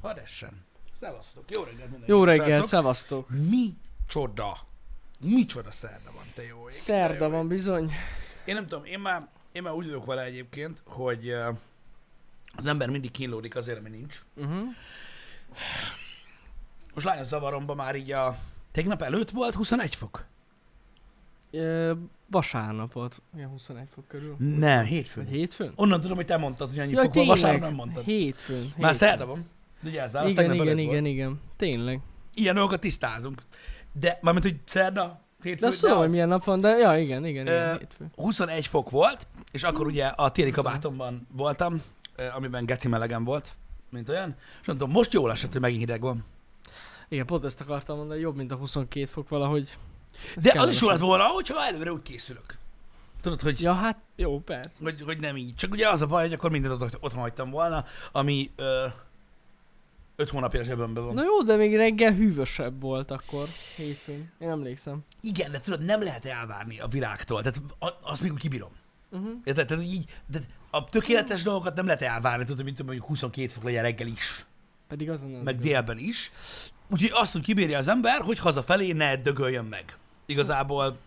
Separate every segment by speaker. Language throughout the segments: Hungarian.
Speaker 1: Hadd essen. Szevasztok. Jó reggelt mindenkinek.
Speaker 2: Jó reggelt, szevasztok.
Speaker 1: Mi csoda. Micsoda szerda van, te jó ég. te
Speaker 2: Szerda
Speaker 1: jó
Speaker 2: van
Speaker 1: ég.
Speaker 2: bizony.
Speaker 1: Én nem tudom, én már, én már úgy vagyok vele egyébként, hogy az ember mindig kínlódik azért, ami nincs.
Speaker 2: Uh-huh.
Speaker 1: Most lányos zavaromban már így a... Tegnap előtt volt 21 fok?
Speaker 2: Ö, vasárnap volt, ilyen 21 fok körül.
Speaker 1: Nem, hétfőn.
Speaker 2: Vagy hétfőn?
Speaker 1: Onnan tudom, hogy te mondtad, hogy annyi
Speaker 2: Jaj,
Speaker 1: fok van, vasárnap nem mondtad.
Speaker 2: hétfőn.
Speaker 1: Már
Speaker 2: hétfőn.
Speaker 1: szerda van. Vigyázzál,
Speaker 2: Igen, igen, igen,
Speaker 1: volt.
Speaker 2: igen. Tényleg.
Speaker 1: Ilyen dolgokat tisztázunk. De, mármint, hogy szerda, hétfő,
Speaker 2: De azt tudom, hogy milyen nap van, de ja, igen, igen, igen, hétfőn.
Speaker 1: 21 fok volt, és akkor ugye a téli kabátomban voltam, amiben geci melegem volt, mint olyan, és mondtam, most jól esett, hogy megint hideg van.
Speaker 2: Igen, pont ezt akartam mondani, jobb, mint a 22 fok valahogy. Ez
Speaker 1: De az is jó lett volna, hogyha előre úgy készülök. Tudod, hogy, ja.
Speaker 2: Hát jó, persze.
Speaker 1: hogy, hogy nem így. Csak ugye az a baj, hogy akkor mindent ott, otthon hagytam volna, ami ö, öt hónapja zsebemben van.
Speaker 2: Na jó, de még reggel hűvösebb volt akkor, hétfőn. Én emlékszem.
Speaker 1: Igen, de tudod, nem lehet elvárni a világtól. Tehát a- azt még úgy kibírom.
Speaker 2: Uh-huh.
Speaker 1: Érted? Tehát így, de a tökéletes dolgokat nem lehet elvárni, tudod, mint mondjuk 22 fok legyen reggel is,
Speaker 2: Pedig azon az
Speaker 1: meg
Speaker 2: igaz.
Speaker 1: délben is. Úgyhogy azt úgy kibírja az ember, hogy hazafelé ne dögöljön meg. Igazából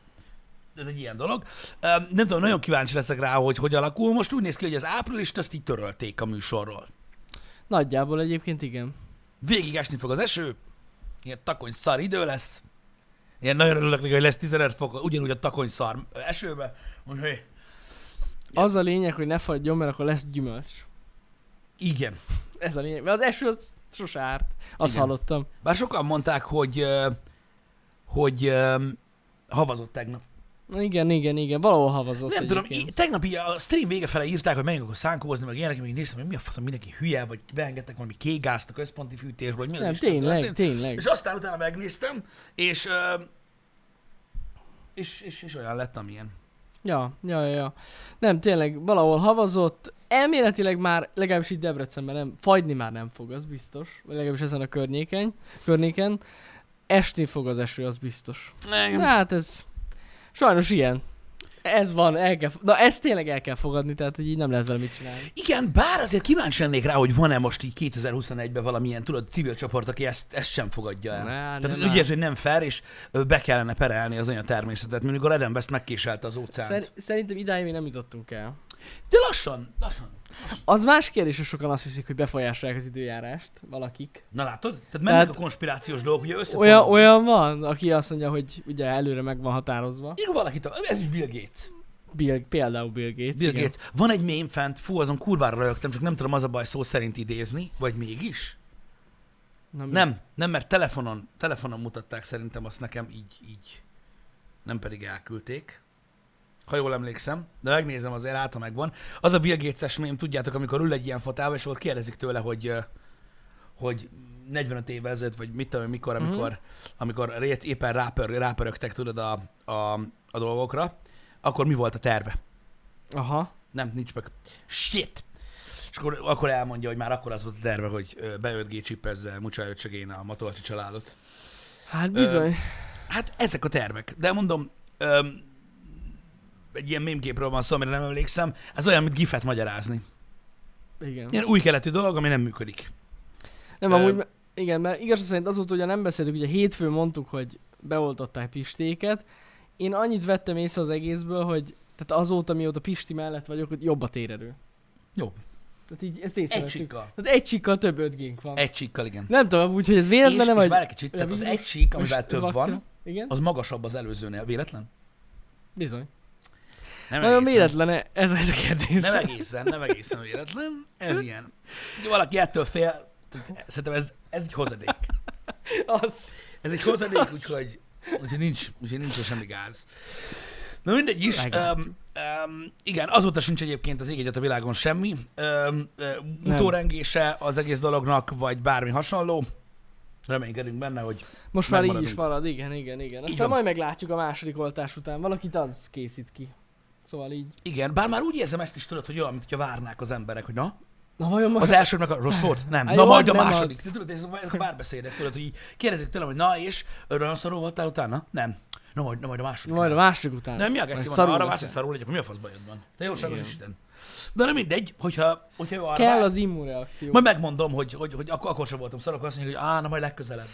Speaker 1: ez egy ilyen dolog. Nem tudom, nagyon kíváncsi leszek rá, hogy hogy alakul. Most úgy néz ki, hogy az áprilist azt így törölték a műsorról.
Speaker 2: Nagyjából egyébként igen.
Speaker 1: Végig esni fog az eső, ilyen takony szar idő lesz. Ilyen nagyon örülök neki, hogy lesz 15 fok, ugyanúgy a takony szar esőbe. Úgyhogy
Speaker 2: Az a lényeg, hogy ne fagyjon, mert akkor lesz gyümölcs.
Speaker 1: igen.
Speaker 2: Ez a lényeg. Mert az eső az sose árt. Azt
Speaker 1: Igen.
Speaker 2: hallottam.
Speaker 1: Bár sokan mondták, hogy, hogy ö, havazott tegnap.
Speaker 2: Igen, igen, igen. Valahol havazott
Speaker 1: nem tudom,
Speaker 2: egyébként.
Speaker 1: í- tegnap így a stream vége fele írták, hogy menjünk akkor szánkózni, meg ilyenek, még néztem, hogy mi a faszom, mindenki hülye, vagy beengedtek valami kégázt a központi fűtésből, hogy mi az
Speaker 2: Nem,
Speaker 1: Isten
Speaker 2: tényleg,
Speaker 1: történt.
Speaker 2: tényleg.
Speaker 1: És aztán utána megnéztem, és, és, és, és olyan lett, amilyen.
Speaker 2: Ja, ja, ja, ja. Nem, tényleg, valahol havazott. Elméletileg már, legalábbis itt Debrecenben nem, fagyni már nem fog, az biztos. Vagy legalábbis ezen a környéken. környéken. Esni fog az eső, az biztos.
Speaker 1: Nem.
Speaker 2: Hát ez sajnos ilyen. Ez van, el kell, na ezt tényleg el kell fogadni, tehát hogy így nem lehet vele mit csinálni.
Speaker 1: Igen, bár azért kíváncsi lennék rá, hogy van-e most így 2021-ben valamilyen, tudod, civil csoport, aki ezt, ezt sem fogadja el.
Speaker 2: Ne,
Speaker 1: Tehát
Speaker 2: nem
Speaker 1: úgy érzi, hogy nem fair, és be kellene perelni az olyan természetet, mint amikor Eden West megkéselte az óceánt.
Speaker 2: Szer- szerintem idáig még nem jutottunk el.
Speaker 1: De lassan, lassan.
Speaker 2: Az más kérdés, hogy sokan azt hiszik, hogy befolyásolják az időjárást, valakik.
Speaker 1: Na látod? Tehát mennek
Speaker 2: Tehát-
Speaker 1: a konspirációs dolgok, ugye össze
Speaker 2: Olyan, olyan van, aki azt mondja, hogy ugye előre meg van határozva.
Speaker 1: Igen, valaki, ez is Bill Gates.
Speaker 2: Bill, például Bill Gates.
Speaker 1: Bill
Speaker 2: igen.
Speaker 1: Gates. Van egy mém fent, fú, azon kurvára rögtem, csak nem tudom az a baj szó szerint idézni, vagy mégis?
Speaker 2: Na?
Speaker 1: Nem, nem, mert telefonon, telefonon mutatták szerintem azt nekem így, így. Nem pedig elküldték. Ha jól emlékszem, de megnézem azért, át, ha megvan. Az a Bill Gates-es mém, tudjátok, amikor ül egy ilyen fotába, és akkor kérdezik tőle, hogy, ö, hogy 45 évvel ezelőtt, vagy mit tudom, mikor,
Speaker 2: Mhm.
Speaker 1: amikor, amikor ré- éppen rápör, rápörögtek, tudod, a, a, a dolgokra, akkor mi volt a terve?
Speaker 2: Aha.
Speaker 1: Nem, nincs meg. Shit! És akkor, akkor elmondja, hogy már akkor az volt a terve, hogy ö, be 5G csipezze Mucsa öcsögén a Matolcsi családot.
Speaker 2: Hát bizony.
Speaker 1: Hát ezek a tervek. De mondom, öm, egy ilyen mémképről van szó, amire nem emlékszem, ez olyan, mint gifet magyarázni.
Speaker 2: igen.
Speaker 1: Ilyen új keletű dolog, ami nem működik.
Speaker 2: Nem,
Speaker 1: Ö,
Speaker 2: amúgy, igen, mert igaz szerint azóta ugye nem beszéltük, ugye hétfőn mondtuk, hogy beoltották Pistéket. Én annyit vettem észre az egészből, hogy tehát azóta, mióta Pisti mellett vagyok, hogy jobb a térerő.
Speaker 1: Jobb.
Speaker 2: Tehát így ezt
Speaker 1: Egy csíkkal.
Speaker 2: Tehát egy csíkkal több 5 g van.
Speaker 1: Egy csíkkal, igen.
Speaker 2: Nem tudom, úgyhogy ez
Speaker 1: És,
Speaker 2: véletlen nem
Speaker 1: és
Speaker 2: vagy...
Speaker 1: egy kicsit, tehát az egy csík, amivel több van,
Speaker 2: Igen?
Speaker 1: az magasabb az előzőnél. Véletlen?
Speaker 2: Bizony.
Speaker 1: Nem
Speaker 2: Nagyon véletlen ez, ez a kérdés.
Speaker 1: Nem egészen, nem egészen véletlen. Ez ilyen. Ugye valaki ettől fél, szerintem ez, ez egy hozadék.
Speaker 2: Az.
Speaker 1: Ez egy hozadék, úgyhogy, úgyhogy nincs, úgyhogy nincs semmi gáz. Na mindegy is. Um, um, igen, azóta sincs egyébként az ég a világon semmi. Um, um, utórengése az egész dolognak, vagy bármi hasonló. Reménykedünk benne, hogy
Speaker 2: Most már így is marad, igen, igen, igen. Aztán
Speaker 1: van.
Speaker 2: majd meglátjuk a második oltás után. Valakit az készít ki. Szóval így.
Speaker 1: igen, bár már úgy érzem ezt is tudod, hogy olyan, mintha várnák az emberek, hogy na,
Speaker 2: Na vajon majd...
Speaker 1: az első meg a rossz volt? Nem.
Speaker 2: Hát
Speaker 1: Na
Speaker 2: jó,
Speaker 1: majd a második.
Speaker 2: az.
Speaker 1: Tudod, ezek, ezek a párbeszédek, tudod, hogy így kérdezik tőlem, hogy na és, örülön szarul voltál utána? Nem. Na majd, na majd a második.
Speaker 2: Majd a második után.
Speaker 1: Nem, mi a geci van? Arra vársz, hogy szarul legyek, mi a faszba jött van? Te jóságos. Isten. De nem mindegy, hogyha, hogyha ő arra
Speaker 2: Kell
Speaker 1: vár,
Speaker 2: az immunreakció.
Speaker 1: Majd megmondom, hogy, hogy, hogy akkor, akkor sem voltam szar, akkor azt mondja, hogy á, na majd legközelebb.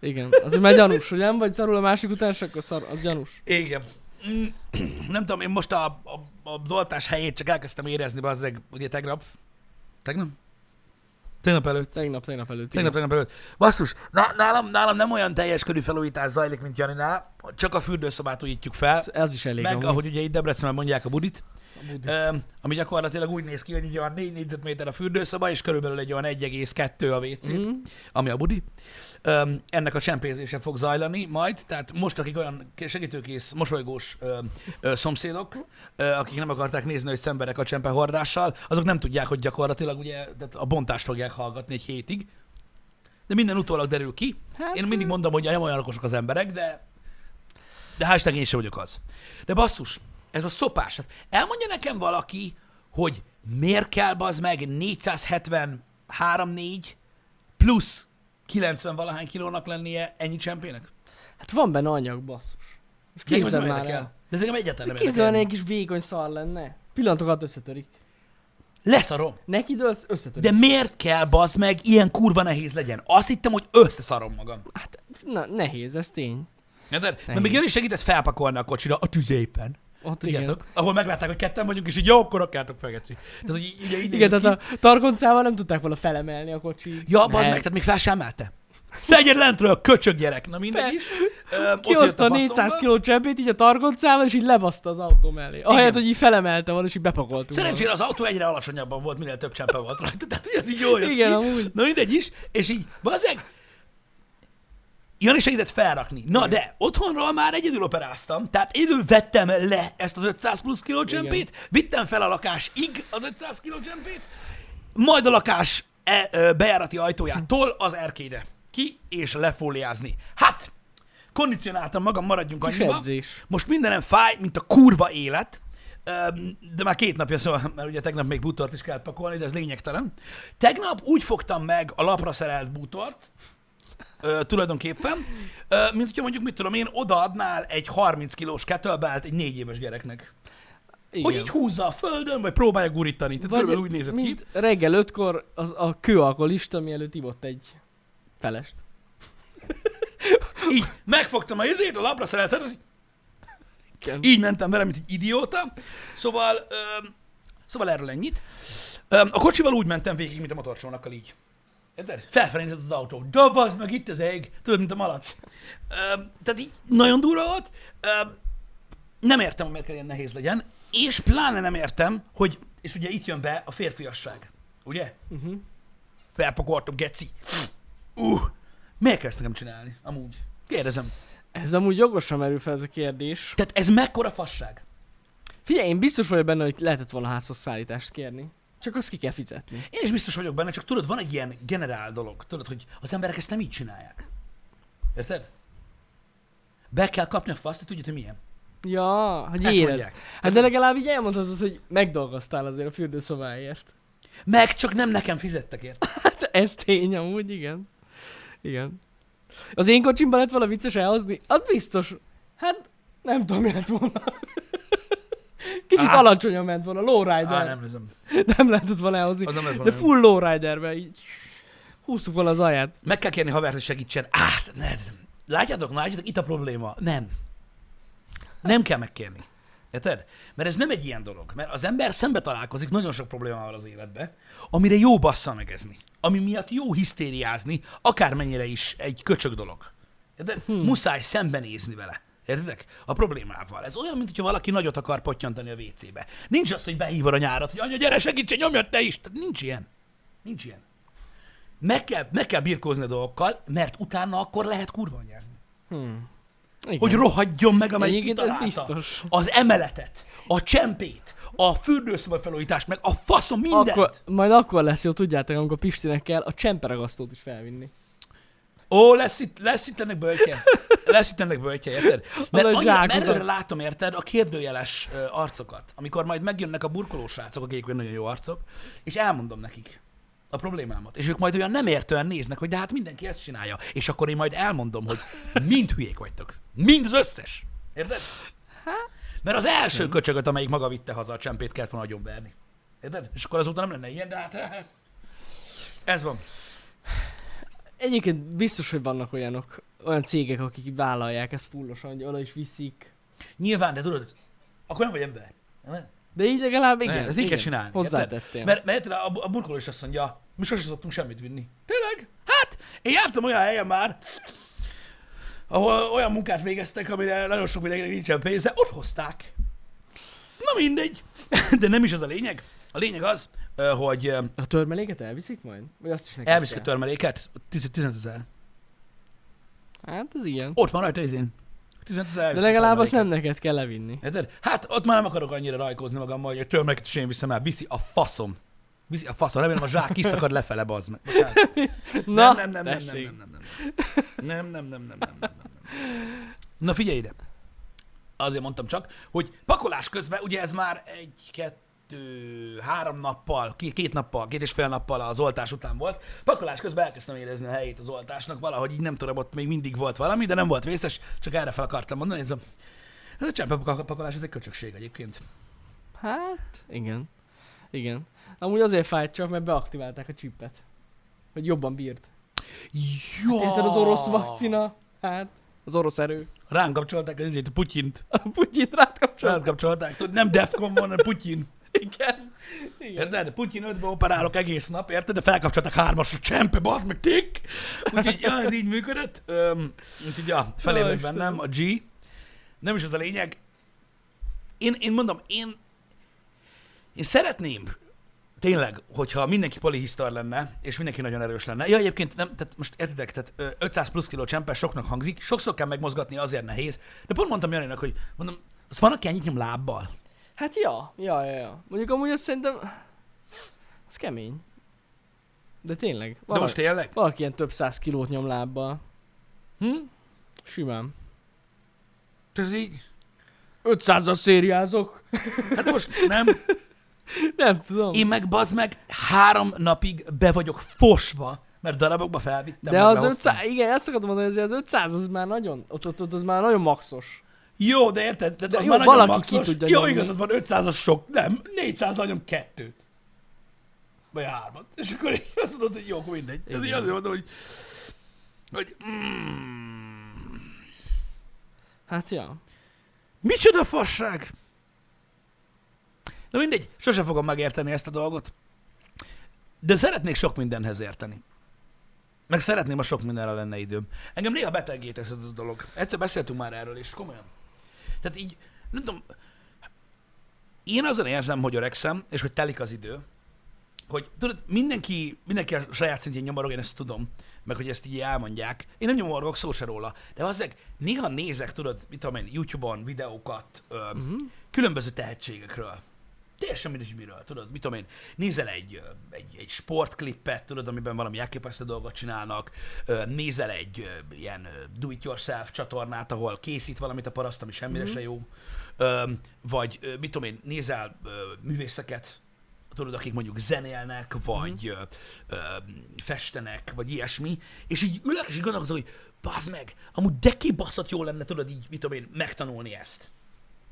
Speaker 2: Igen, azért már gyanús, hogy nem vagy szarul a másik után, és akkor szar, az gyanús.
Speaker 1: Igen. Nem tudom, én most a, a, a oltás helyét csak elkezdtem érezni, bazzeg, ugye tegnap. Tegnap? Tegnap előtt.
Speaker 2: Tegnap, tegnap előtt.
Speaker 1: Tegnap, tegnap előtt. Basszus, na, nálam, nálam nem olyan teljes körű felújítás zajlik, mint Janinál. Csak a fürdőszobát újítjuk fel.
Speaker 2: igen. Ez is elég.
Speaker 1: Meg,
Speaker 2: amúgy.
Speaker 1: ahogy ugye itt Debrecenben mondják a budit, Öm, ami gyakorlatilag úgy néz ki, hogy így olyan 4 négyzetméter a fürdőszoba, és körülbelül egy olyan 1,2 a WC, mm. Ami a budi. Öm, ennek a csempézése fog zajlani majd, tehát most, akik olyan segítőkész, mosolygós ö, ö, szomszédok, ö, akik nem akarták nézni, hogy szemberek a csempe hordással, azok nem tudják, hogy gyakorlatilag ugye tehát a bontást fogják hallgatni egy hétig. De minden utólag derül ki.
Speaker 2: Hát,
Speaker 1: Én mindig mondom, hogy nem olyan okosak az emberek, de de hashtag én sem vagyok az. De basszus, ez a szopás. Tehát elmondja nekem valaki, hogy miért kell bazd meg 473-4 plusz 90 valahány kilónak lennie ennyi csempének?
Speaker 2: hát van benne anyag, basszus. Most
Speaker 1: Nekem
Speaker 2: képzeld már el.
Speaker 1: De ez engem egyáltalán nem
Speaker 2: Képzeld, egy kis vékony szar lenne. Pillanatokat összetörik.
Speaker 1: Leszarom.
Speaker 2: Neki dőlsz, összetörik.
Speaker 1: De miért kell bazd meg ilyen kurva nehéz legyen? Azt hittem, hogy összeszarom magam.
Speaker 2: Hát, na, nehéz, ez tény.
Speaker 1: Érted? Mert még jön is segített felpakolni a kocsira a tüzépen.
Speaker 2: Ott igen.
Speaker 1: Tudjátok? Ahol meglátták, hogy ketten vagyunk, és így jó, akkor rakjátok fel, geci. Tehát, hogy ugye így
Speaker 2: Igen, tehát
Speaker 1: ki.
Speaker 2: a targoncával nem tudták volna felemelni a kocsi.
Speaker 1: Ja, bazd meg, tehát még fel sem emelte. Szedjed lentről, köcsög gyerek. Na mindegy is. Ö,
Speaker 2: Kihozta a
Speaker 1: jött
Speaker 2: 400
Speaker 1: faszomba.
Speaker 2: kiló csempét így a targoncával, és így lebaszta az autó mellé. Ahelyett,
Speaker 1: Igen.
Speaker 2: hogy így felemelte volna, és így bepakoltunk.
Speaker 1: Szerencsére az autó egyre alacsonyabban volt, minél több csempe volt rajta. Tehát, hogy ez így jól jött
Speaker 2: Igen,
Speaker 1: ki.
Speaker 2: amúgy.
Speaker 1: Na mindegy is. És így, bazeg, Jani segített felrakni. Na de, otthonról már egyedül operáztam, tehát egyedül vettem le ezt az 500 plusz kiló csempét, vittem fel a lakásig az 500 kiló csempét, majd a lakás e, ö, bejárati ajtójától az erkélyre ki és lefóliázni. Hát, kondicionáltam magam, maradjunk
Speaker 2: Kis
Speaker 1: annyiba.
Speaker 2: edzés.
Speaker 1: Most mindenem fáj, mint a kurva élet, de már két napja, szóval, mert ugye tegnap még bútort is kellett pakolni, de ez lényegtelen. Tegnap úgy fogtam meg a lapra szerelt bútort, ö, tulajdonképpen, ö, mint hogyha mondjuk, mit tudom én, odaadnál egy 30 kilós kettlebelt egy négy éves gyereknek.
Speaker 2: Igen.
Speaker 1: Hogy így húzza a földön, vagy próbálja gurítani. Tehát
Speaker 2: Vagy
Speaker 1: körülbelül úgy nézett ki.
Speaker 2: mint reggel ötkor az a kőalkoholista, mielőtt ivott egy felest.
Speaker 1: Így megfogtam a izét, a lapra szerelt az
Speaker 2: Igen.
Speaker 1: így mentem vele, mint egy idióta. Szóval, öm, szóval erről ennyit. Öm, a kocsival úgy mentem végig, mint a motorcsónakkal így. Érted? Felfelé nézett az autó. Dobazd meg itt az ég. Tudod, mint a malac. Öm, tehát így nagyon durva volt. Öm, nem értem, hogy miért kell ilyen nehéz legyen. És pláne nem értem, hogy, és ugye itt jön be a férfiasság. Ugye?
Speaker 2: Uh-huh.
Speaker 1: Felpakoltam, geci. Uh, miért kell ezt nekem csinálni? Amúgy. Kérdezem.
Speaker 2: Ez amúgy jogosan merül fel ez a kérdés.
Speaker 1: Tehát ez mekkora fasság?
Speaker 2: Figyelj, én biztos vagyok benne, hogy lehetett volna házhoz szállítást kérni. Csak azt ki kell fizetni.
Speaker 1: Én is biztos vagyok benne, csak tudod, van egy ilyen generál dolog, tudod, hogy az emberek ezt nem így csinálják. Érted? Be kell kapni a faszt, hogy tudod, hogy milyen.
Speaker 2: Ja, hogy
Speaker 1: Ezt
Speaker 2: érez.
Speaker 1: mondják.
Speaker 2: Hát de legalább így elmondhatod, hogy megdolgoztál azért a fürdőszobáért.
Speaker 1: Meg csak nem nekem fizettek érte.
Speaker 2: Hát ez tény amúgy, igen. Igen. Az én kocsimban lett volna vicces elhozni? Az biztos. Hát nem tudom, mi lett volna. Kicsit
Speaker 1: Á.
Speaker 2: alacsonyan ment volna, lowrider.
Speaker 1: Á,
Speaker 2: nem.
Speaker 1: nézem.
Speaker 2: nem lehetett volna elhozni.
Speaker 1: Nem lett
Speaker 2: De full lowriderbe így húztuk volna az aját.
Speaker 1: Meg kell kérni havert, hogy segítsen. Át, ne. Látjátok, látjátok, itt a probléma. Nem. Nem kell megkérni. Érted? Mert ez nem egy ilyen dolog. Mert az ember szembe találkozik nagyon sok problémával az életbe, amire jó bassza megezni. Ami miatt jó hisztériázni, akármennyire is egy köcsög dolog. Érted? Hmm. Muszáj szembenézni vele. Értedek? A problémával. Ez olyan, mint hogyha valaki nagyot akar pottyantani a WC-be. Nincs az, hogy behívod a nyárat, hogy anya, gyere, segíts, nyomjad te is. Tehát nincs ilyen. Nincs ilyen. Meg kell, meg kell birkózni a dolgokkal, mert utána akkor lehet kurva anyázni.
Speaker 2: Hmm. Igen.
Speaker 1: Hogy rohadjon meg, amelyik
Speaker 2: ez
Speaker 1: kitalálta.
Speaker 2: biztos.
Speaker 1: Az emeletet, a csempét, a fürdőszoba felújítást, meg a faszom mindent.
Speaker 2: Akkor, majd akkor lesz jó, tudjátok, amikor Pistinek kell a csemperagasztót is felvinni.
Speaker 1: Ó, lesz itt, lesz itt ennek böltje. Lesz itt ennek böltje, érted? Mert, annyira, előre látom, érted, a kérdőjeles arcokat, amikor majd megjönnek a burkoló srácok, akik nagyon jó arcok, és elmondom nekik a problémámat. És ők majd olyan nem értően néznek, hogy de hát mindenki ezt csinálja. És akkor én majd elmondom, hogy mind hülyék vagytok. Mind az összes. Érted? Mert az első köcsögöt, amelyik maga vitte haza a csempét, kellett volna nagyon verni. Érted? És akkor azóta nem lenne ilyen, de hát... Ez van.
Speaker 2: Egyébként biztos, hogy vannak olyanok, olyan cégek, akik vállalják ezt fullosan, hogy oda is viszik.
Speaker 1: Nyilván, de tudod, akkor nem vagy ember. Nem?
Speaker 2: De így legalább igen.
Speaker 1: Igen, ezt így kell csinálni.
Speaker 2: Hozzátettél.
Speaker 1: Mert, mert a, a burkoló is azt mondja, mi sosem szoktunk semmit vinni. Tényleg? Hát, én jártam olyan helyen már, ahol olyan munkát végeztek, amire nagyon sok mindenkinek nincsen pénze, ott hozták. Na mindegy. De nem is az a lényeg. A lényeg az, hogy
Speaker 2: A törmeléket elviszik majd? Vagy azt is neked
Speaker 1: elviszik a
Speaker 2: kell?
Speaker 1: törmeléket, 10 15 ezer.
Speaker 2: Hát ez igen.
Speaker 1: Ott van rajta izén. 15 ezer
Speaker 2: De
Speaker 1: a
Speaker 2: legalább azt nem
Speaker 1: törmeléket.
Speaker 2: neked kell levinni.
Speaker 1: Érted? Hát ott már nem akarok annyira rajkózni magammal, hogy a törmeléket is én viszem el. Viszi a faszom. Viszi a faszom. Remélem a zsák kiszakad lefele, bazd meg.
Speaker 2: Na,
Speaker 1: nem, nem, nem, nem, nem, nem, nem, nem, nem, nem, nem, nem, nem, nem, nem. Na figyelj ide. Azért mondtam csak, hogy pakolás közben, ugye ez már egy, kettő, három nappal, két, nappal, két és fél nappal az oltás után volt. Pakolás közben elkezdtem érezni a helyét az oltásnak, valahogy így nem tudom, ott még mindig volt valami, de nem volt vészes, csak erre fel akartam mondani, ez a, ez a csempepakolás, ez egy köcsökség egyébként.
Speaker 2: Hát, igen. Igen. Amúgy azért fájt csak, mert beaktiválták a csippet. Hogy jobban bírt.
Speaker 1: Jó.
Speaker 2: Hát, az orosz vakcina? Hát, az orosz erő.
Speaker 1: Rám kapcsolták az izét, a Putyint.
Speaker 2: A Putyint rád kapcsolat.
Speaker 1: Rám kapcsolták, nem Defcon van, hanem Putyin.
Speaker 2: Igen. Igen.
Speaker 1: Érted? Putyin 5 operálok egész nap, érted? De felkapcsoltak hármasra, csempe, bazd meg, tik! Úgyhogy, ja, ez így működött. Öm, úgyhogy, ja, felébredt
Speaker 2: Istenem.
Speaker 1: bennem a G. Nem is az a lényeg. Én, én mondom, én, én szeretném, tényleg, hogyha mindenki polihisztor lenne, és mindenki nagyon erős lenne. Ja, egyébként nem, tehát most értitek, tehát ö, 500 plusz kiló csempe soknak hangzik, sokszor kell megmozgatni, azért nehéz. De pont mondtam Janinak, hogy mondom, az van, aki ennyit nyom lábbal.
Speaker 2: Hát ja, ja, ja, ja. Mondjuk amúgy azt szerintem... Az kemény. De tényleg.
Speaker 1: De
Speaker 2: Valaki,
Speaker 1: most tényleg?
Speaker 2: valaki ilyen több száz kilót nyom lábbal.
Speaker 1: Hm?
Speaker 2: Simán.
Speaker 1: Ez így,
Speaker 2: 500-as szériázok.
Speaker 1: hát de most nem.
Speaker 2: Nem tudom.
Speaker 1: Én meg bazd meg három napig be vagyok fosva, mert darabokba felvittem.
Speaker 2: De az
Speaker 1: behoztam.
Speaker 2: 500, igen, ezt akartam mondani, hogy az 500 az már nagyon, ott, ott, ott az már nagyon maxos.
Speaker 1: Jó, de érted? De
Speaker 2: De
Speaker 1: az
Speaker 2: jó,
Speaker 1: már
Speaker 2: valaki
Speaker 1: maxos.
Speaker 2: ki tudja
Speaker 1: Jó,
Speaker 2: nyomni.
Speaker 1: igazad van, 500 az sok. Nem, 400 anyom kettőt. Vagy hármat. És akkor így azt mondod, hogy jó, mindegy. Tehát így
Speaker 2: Igen.
Speaker 1: azért mondom, hogy, hogy mm,
Speaker 2: Hát ja.
Speaker 1: micsoda fasság. Na mindegy, sose fogom megérteni ezt a dolgot. De szeretnék sok mindenhez érteni. Meg szeretném, ha sok mindenre lenne időm. Engem néha betegé tesz ez a dolog. Egyszer beszéltünk már erről, és komolyan. Tehát így, nem tudom, én azon érzem, hogy öregszem, és hogy telik az idő, hogy tudod, mindenki, mindenki a saját szintjén nyomorog, én ezt tudom, meg hogy ezt így elmondják. Én nem nyomorgok szó se róla, de azért néha nézek, tudod, mit tudom én, YouTube-on videókat ö, uh-huh. különböző tehetségekről. Teljesen mindegy, hogy miről, tudod, mit tudom én, nézel egy, egy, egy sportklippet, tudod, amiben valami elképesztő dolgot csinálnak, nézel egy ilyen do-it-yourself csatornát, ahol készít valamit a paraszt, ami semmire mm-hmm. se jó, vagy mit tudom én, nézel művészeket, tudod, akik mondjuk zenélnek, vagy mm. ö, ö, festenek, vagy ilyesmi, és így ülök, és gondolkozom, hogy bazd meg, amúgy de kibaszott jó lenne, tudod, így, mit tudom én, megtanulni ezt.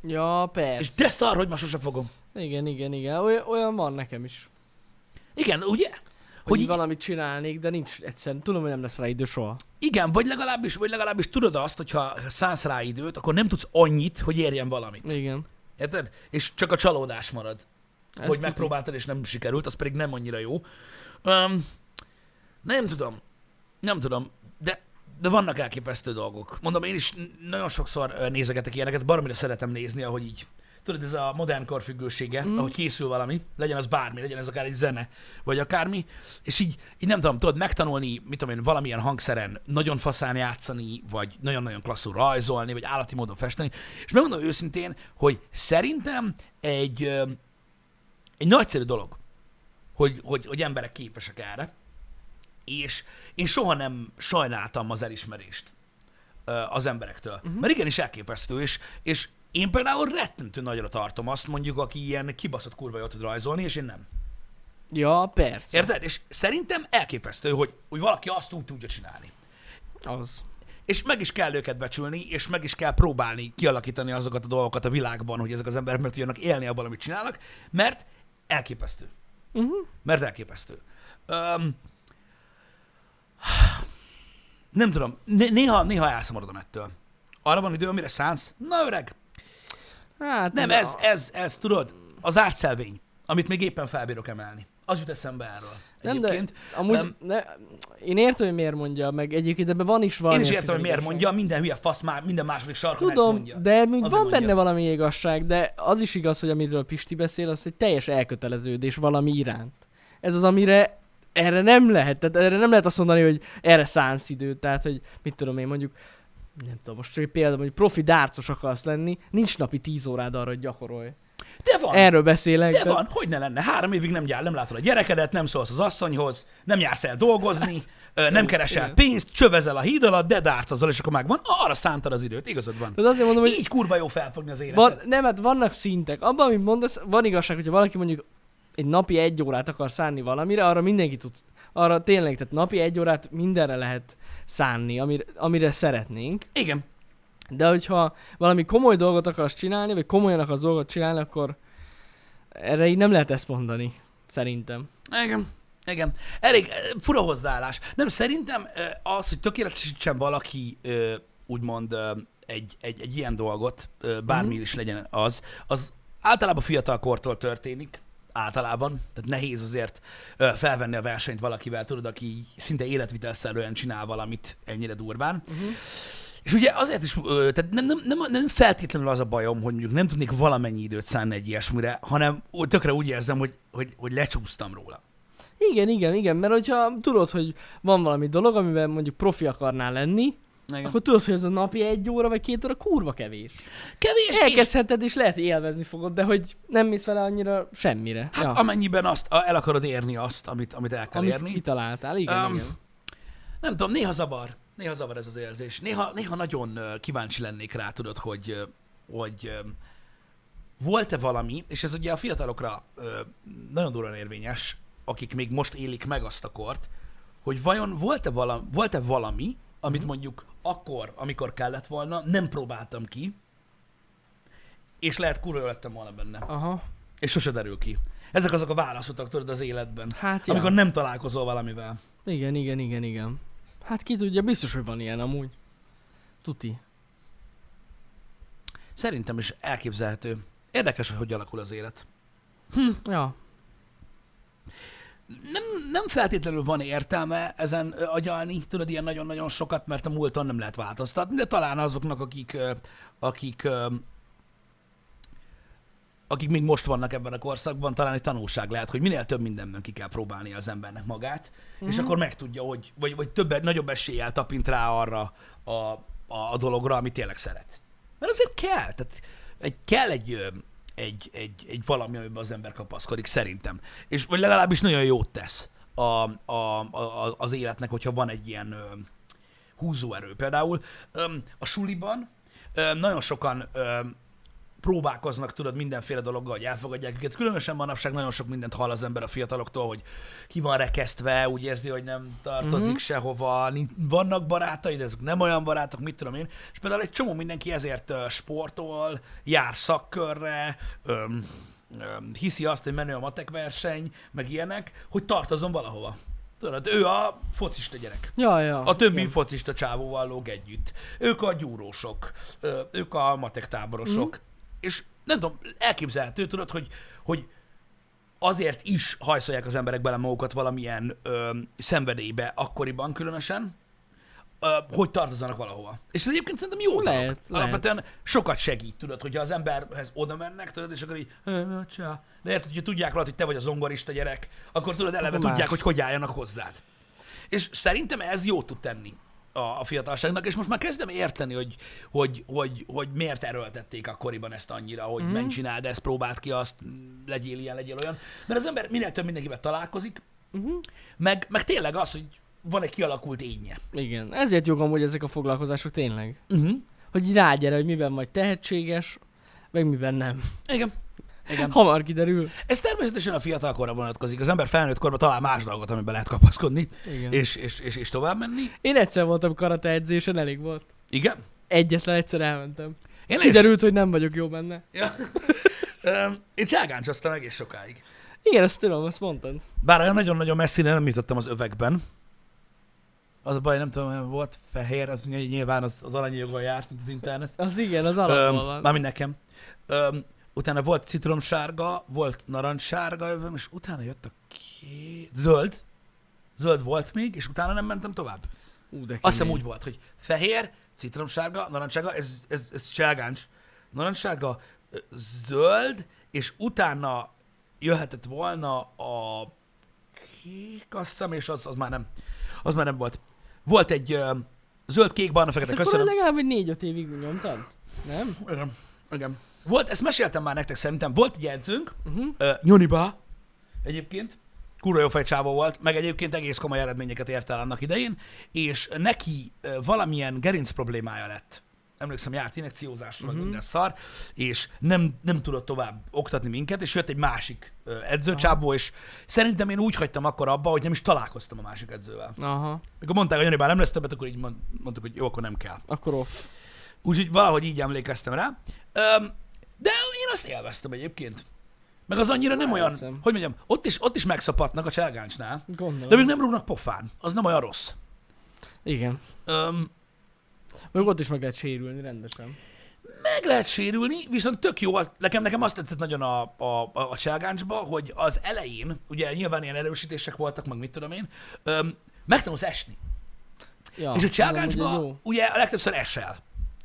Speaker 2: Ja, persze.
Speaker 1: És de szar, hogy már sosem fogom.
Speaker 2: Igen, igen, igen. Olyan, olyan van nekem is.
Speaker 1: Igen, ugye?
Speaker 2: Hogy,
Speaker 1: Hogy
Speaker 2: valamit csinálnék, de nincs egyszerűen. Tudom, hogy nem lesz rá idő soha.
Speaker 1: igen, vagy legalábbis, vagy legalábbis tudod azt, hogyha szánsz rá időt, akkor nem tudsz annyit, hogy érjen valamit.
Speaker 2: Igen.
Speaker 1: Érted? És csak a csalódás marad.
Speaker 2: Ezt
Speaker 1: hogy megpróbáltad és nem sikerült, az pedig nem annyira jó. Um, nem tudom. Nem tudom. De, de vannak elképesztő dolgok. Mondom, én is nagyon sokszor nézegetek ilyeneket, baromira szeretem nézni, ahogy így tudod, ez a modern kor függősége, mm. ahogy készül valami, legyen az bármi, legyen ez akár egy zene, vagy akármi, és így, így nem tudom, tudod megtanulni, mit tudom én, valamilyen hangszeren nagyon faszán játszani, vagy nagyon-nagyon klasszul rajzolni, vagy állati módon festeni, és megmondom őszintén, hogy szerintem egy, egy nagyszerű dolog, hogy, hogy, hogy emberek képesek erre, és én soha nem sajnáltam az elismerést az emberektől. Uh-huh. Mert igenis elképesztő, és, és én például rettentő nagyra tartom azt mondjuk, aki ilyen kibaszott kurva jól tud rajzolni, és én nem.
Speaker 2: Ja, persze.
Speaker 1: Érted? És szerintem elképesztő, hogy, hogy valaki azt úgy tudja csinálni.
Speaker 2: Az.
Speaker 1: és meg is kell őket becsülni, és meg is kell próbálni kialakítani azokat a dolgokat a világban, hogy ezek az emberek meg tudjanak élni abban, amit csinálnak, mert elképesztő.
Speaker 2: Uh-huh.
Speaker 1: Mert elképesztő. Um, nem tudom, né- néha, néha elszomorodom ettől. Arra van idő, amire szánsz? Na öreg,
Speaker 2: Hát
Speaker 1: nem,
Speaker 2: a-
Speaker 1: ez, ez, ez, tudod, az ártszelvény, amit még éppen felbírok emelni. Az jut eszembe erről.
Speaker 2: Nem, de
Speaker 1: Egyébként.
Speaker 2: amúgy,
Speaker 1: Em,
Speaker 2: ne, én értem, hogy miért mondja, meg egyébként ebben van is
Speaker 1: Én
Speaker 2: valami.
Speaker 1: is értem, hogy miért mondja, minden hülye fasz már, minden második sarkon
Speaker 2: Tudom,
Speaker 1: mondja.
Speaker 2: de még van
Speaker 1: mondja.
Speaker 2: benne valami igazság, de az is igaz, hogy amiről Pisti beszél, az egy teljes elköteleződés valami iránt. Ez az, amire erre nem lehet, tehát erre nem lehet azt mondani, hogy erre szánsz időt, tehát hogy mit tudom én mondjuk, nem tudom, most csak példa, hogy profi dárcos akarsz lenni, nincs napi 10 órád arra, hogy gyakorolj.
Speaker 1: De van,
Speaker 2: Erről beszélek.
Speaker 1: de van, hogy ne lenne. Három évig nem gyár, nem látod a gyerekedet, nem szólsz az asszonyhoz, nem jársz el dolgozni, ö, nem keresel pénzt, csövezel a híd alatt, de dárcozol, és akkor megvan. Arra szántad az időt, igazad van.
Speaker 2: Tehát azért mondom, hogy
Speaker 1: Így kurva jó felfogni az életet.
Speaker 2: Van, nem, hát vannak szintek. Abban, amit mondasz, van igazság, hogyha valaki mondjuk egy napi egy órát akar szánni valamire, arra mindenki tud. Arra tényleg, tehát napi egy órát mindenre lehet szánni, amire, amire szeretnénk.
Speaker 1: Igen.
Speaker 2: De hogyha valami komoly dolgot akarsz csinálni, vagy komolyan akarsz dolgot csinálni, akkor erre így nem lehet ezt mondani. Szerintem.
Speaker 1: Igen. Igen. Elég eh, fura hozzáállás. Nem, szerintem eh, az, hogy tökéletesítsen valaki ö, úgymond egy, egy, egy ilyen dolgot, bármi
Speaker 2: Mhm.
Speaker 1: is legyen az, az általában fiatal kortól történik, általában, tehát nehéz azért felvenni a versenyt valakivel, tudod, aki szinte életvitelszerűen csinál valamit ennyire durván.
Speaker 2: Uh-huh.
Speaker 1: És ugye azért is, tehát nem, nem, nem, nem feltétlenül az a bajom, hogy mondjuk nem tudnék valamennyi időt szánni egy ilyesmire, hanem tökre úgy érzem, hogy, hogy, hogy lecsúsztam róla.
Speaker 2: Igen, igen, igen, mert hogyha tudod, hogy van valami dolog, amiben mondjuk profi akarnál lenni,
Speaker 1: Igen.
Speaker 2: akkor tudod, hogy ez a napi egy óra vagy két óra kurva kevés.
Speaker 1: Kevés, és
Speaker 2: Elkezdheted, és lehet, élvezni fogod, de hogy nem mész vele annyira semmire.
Speaker 1: Hát
Speaker 2: ja.
Speaker 1: amennyiben azt, el akarod érni azt, amit, amit el kell
Speaker 2: Amit
Speaker 1: érni.
Speaker 2: kitaláltál, igen,
Speaker 1: Um,
Speaker 2: igen.
Speaker 1: Nem tudom, néha zavar. Néha zavar ez az érzés. Néha, néha nagyon kíváncsi lennék rá, tudod, hogy, hogy volt-e valami, és ez ugye a fiatalokra nagyon durván érvényes, akik még most élik meg azt a kort, hogy vajon volt-e valami, volt-e valami amit
Speaker 2: Mhm.
Speaker 1: mondjuk akkor, amikor kellett volna, nem próbáltam ki, és lehet kurva jól lettem volna benne.
Speaker 2: Aha.
Speaker 1: És sose derül ki. Ezek azok a válaszotok, tudod, az életben.
Speaker 2: Hát, ja.
Speaker 1: Amikor nem találkozol valamivel.
Speaker 2: Igen, igen, igen, igen. Hát ki tudja, biztos, hogy van ilyen amúgy. Tuti.
Speaker 1: Szerintem is elképzelhető. Érdekes, hogy hogy alakul az élet.
Speaker 2: Ja.
Speaker 1: Nem, nem feltétlenül van értelme ezen agyalni, tudod, ilyen nagyon-nagyon sokat, mert a múlton nem lehet változtatni, de talán azoknak, akik, akik, akik még most vannak ebben a korszakban, talán egy tanulság lehet, hogy minél több mindenben ki kell próbálni az embernek magát, mm-hmm. és akkor megtudja, hogy, vagy, vagy több, nagyobb eséllyel tapint rá arra a, a, a dologra, amit tényleg szeret. Mert azért kell, tehát egy, kell egy, egy, egy, egy valami, amiben az ember kapaszkodik, szerintem. És vagy legalábbis nagyon jót tesz a, a, a, az életnek, hogyha van egy ilyen ö, húzóerő. Például ö, a suliban ö, nagyon sokan ö, próbálkoznak, tudod, mindenféle dologgal, hogy elfogadják őket. Különösen manapság nagyon sok mindent hall az ember a fiataloktól, hogy ki van rekesztve, úgy érzi, hogy nem tartozik
Speaker 2: Mhm.
Speaker 1: uh-huh. sehova, vannak barátai, de ezek nem olyan barátok, mit tudom én. És például egy csomó mindenki ezért sportol, jár szakkörre, öm, öm, hiszi azt, hogy menő a matek verseny, meg ilyenek, hogy tartozom valahova. Tudod, ő a focista gyerek.
Speaker 2: Ja, ja.
Speaker 1: A többi
Speaker 2: igen.
Speaker 1: focista csávóval lóg együtt. Ők a gyúrósok, ők a matek táborosok. Mm. És nem tudom, elképzelhető, tudod, hogy, hogy azért is hajszolják az emberek bele magukat valamilyen ö, szenvedélybe akkoriban különösen, ö, hogy tartozanak valahova. És ez egyébként szerintem jó
Speaker 2: Lehet,
Speaker 1: dolog.
Speaker 2: lehet.
Speaker 1: Alapvetően sokat segít, tudod, hogyha az emberhez oda mennek, tudod, és akkor így, "Ö, csá." de érted, hogyha tudják rólad, hogy te vagy a zongorista gyerek, akkor tudod, eleve tudják, hogy hogy álljanak hozzád. És szerintem ez jót tud tenni a, a fiatalságnak, és most már kezdem érteni, hogy, hogy, hogy, hogy miért erőltették akkoriban ezt annyira, hogy mm-hmm. menj csináld ezt, próbáld ki azt, legyél ilyen, legyél olyan. Mert az ember minél több mindenkivel találkozik,
Speaker 2: Uh-huh.
Speaker 1: meg, meg tényleg az, hogy van egy kialakult énje.
Speaker 2: Igen. Ezért jogom, hogy ezek a foglalkozások tényleg.
Speaker 1: Uh-huh.
Speaker 2: Hogy rágyere, hogy miben vagy tehetséges, meg miben nem.
Speaker 1: Igen. Igen.
Speaker 2: Hamar kiderül.
Speaker 1: Ez természetesen a fiatal korra vonatkozik. Az ember felnőtt korban talál más dolgot, amiben lehet kapaszkodni,
Speaker 2: Igen.
Speaker 1: és, és, és, és tovább menni.
Speaker 2: Én egyszer voltam karate edzésen, elég volt.
Speaker 1: Igen.
Speaker 2: Egyetlen egyszer elmentem.
Speaker 1: Én is.
Speaker 2: Kiderült, hogy nem vagyok jó benne.
Speaker 1: Ja. Én cságáncsoztam egész sokáig.
Speaker 2: Igen, ezt tudom, azt mondtad.
Speaker 1: Bár olyan nagyon-nagyon messzire nem jutottam az övekben. Az a baj, nem tudom, volt fehér, az nyilván az, az aranyjogon járt, mint az internet.
Speaker 2: Az igen, az alapból
Speaker 1: Öm,
Speaker 2: van.
Speaker 1: Mármint nekem. Öm, utána volt citromsárga, volt narancssárga övöm, és utána jött a két... Zöld. Zöld volt még, és utána nem mentem tovább.
Speaker 2: Ú, de
Speaker 1: Azt hiszem úgy volt, hogy fehér, citromsárga, narancssárga, ez, ez, ez cságáncs. Narancssárga, ö, zöld, és utána jöhetett volna a kék, azt hiszem, és az, az már nem. Az már nem volt. Volt egy ö, zöld, kék, barna, fekete,
Speaker 2: Hát akkor
Speaker 1: köszönöm.
Speaker 2: legalább egy négy-öt évig nyomtad? Nem?
Speaker 1: Igen, igen. Volt, ezt meséltem már nektek szerintem, volt egy edzőnk,
Speaker 2: Uh-huh.
Speaker 1: uh, egyébként, kurva jó fejcsávó volt, meg egyébként egész komoly eredményeket ért el annak idején, és neki ö, valamilyen gerinc problémája lett. Emlékszem, járt inekciózásra, meg
Speaker 2: Mhm.
Speaker 1: minden szar, és nem, nem tudott tovább oktatni minket, és jött egy másik ö, edzőcsábó, és szerintem én úgy hagytam akkor abba, hogy nem is találkoztam a másik edzővel.
Speaker 2: Aha,
Speaker 1: Mikor mondták, hogy Janibár nem lesz többet, akkor így mond- mondtuk, hogy jó, akkor nem kell.
Speaker 2: akkor off.
Speaker 1: Úgyhogy valahogy így emlékeztem rá. Azt élveztem egyébként. Meg az annyira nem olyan,
Speaker 2: Elhiszem.
Speaker 1: hogy mondjam, ott is, ott is megszapatnak a cselgáncsnál,
Speaker 2: Gondolom.
Speaker 1: de még nem rúgnak pofán. Az nem olyan rossz.
Speaker 2: Igen.
Speaker 1: Öm,
Speaker 2: Még ott is meg lehet sérülni rendesen.
Speaker 1: meg lehet sérülni, viszont tök jó, nekem, nekem azt tetszett nagyon a, a, a, a cselgáncsba, hogy az elején, ugye nyilván ilyen erősítések voltak, meg mit tudom én, öm, megtanulsz esni.
Speaker 2: Ja,
Speaker 1: És a
Speaker 2: ez jó.
Speaker 1: ugye a legtöbbször esel,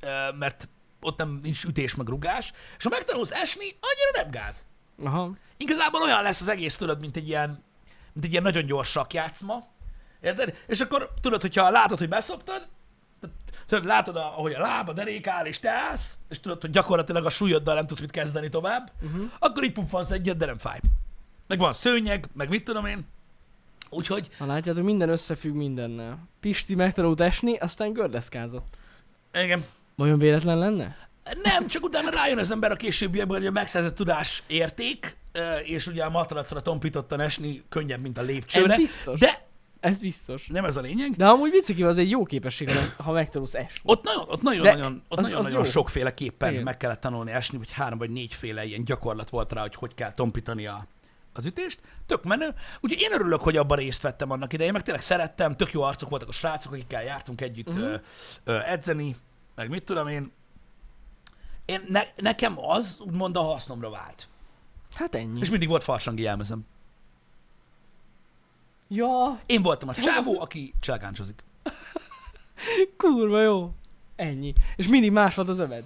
Speaker 1: ö, mert ott nem nincs ütés meg rugás, és ha megtanulsz esni, annyira nem gáz.
Speaker 2: Aha.
Speaker 1: Igazából olyan lesz az egész, tudod, mint egy ilyen, mint egy ilyen nagyon gyors sakjátszma. Érted? És akkor tudod, hogyha látod, hogy beszoptad, tudod, látod, ahogy a lába derék áll, és te állsz, és tudod, hogy gyakorlatilag a súlyoddal nem tudsz mit kezdeni tovább, uh-huh. akkor így puffansz egyet, de nem fáj. Meg van szőnyeg, meg mit tudom én. Úgyhogy,
Speaker 2: Ha látjátok, minden összefügg mindennel. Pisti megtanult esni, aztán gördeszkázott.
Speaker 1: igen,
Speaker 2: Vajon véletlen lenne?
Speaker 1: Nem, csak utána rájön az ember a későbbiekben, hogy a megszerzett tudás érték, és ugye a matracra tompítottan esni könnyebb, mint a lépcsőre.
Speaker 2: Ez biztos.
Speaker 1: De
Speaker 2: Ez biztos.
Speaker 1: nem ez a lényeg.
Speaker 2: De amúgy vicci az egy jó képesség, ha- ha megtanulsz esni.
Speaker 1: Ott nagyon, ott nagyon,
Speaker 2: De
Speaker 1: nagyon, ott
Speaker 2: az-
Speaker 1: nagyon,
Speaker 2: az
Speaker 1: nagyon
Speaker 2: jó.
Speaker 1: sokféleképpen
Speaker 2: Igen.
Speaker 1: meg kellett tanulni esni, vagy három vagy négyféle ilyen gyakorlat volt rá, hogy hogy kell tompítani a, az ütést. Tök menő. Úgyhogy én örülök, hogy abban részt vettem annak idején, meg tényleg szerettem, tök jó arcok voltak a srácok, akikkel jártunk együtt uh-huh. ö, ö, edzeni, meg mit tudom én. én ne, nekem az úgymond a hasznomra vált.
Speaker 2: Hát ennyi.
Speaker 1: És mindig volt farsangi jelmezem.
Speaker 2: Ja,
Speaker 1: Én voltam a csávó, aki cselgáncsozik.
Speaker 2: kurva jó. Ennyi. És mindig más volt az öved.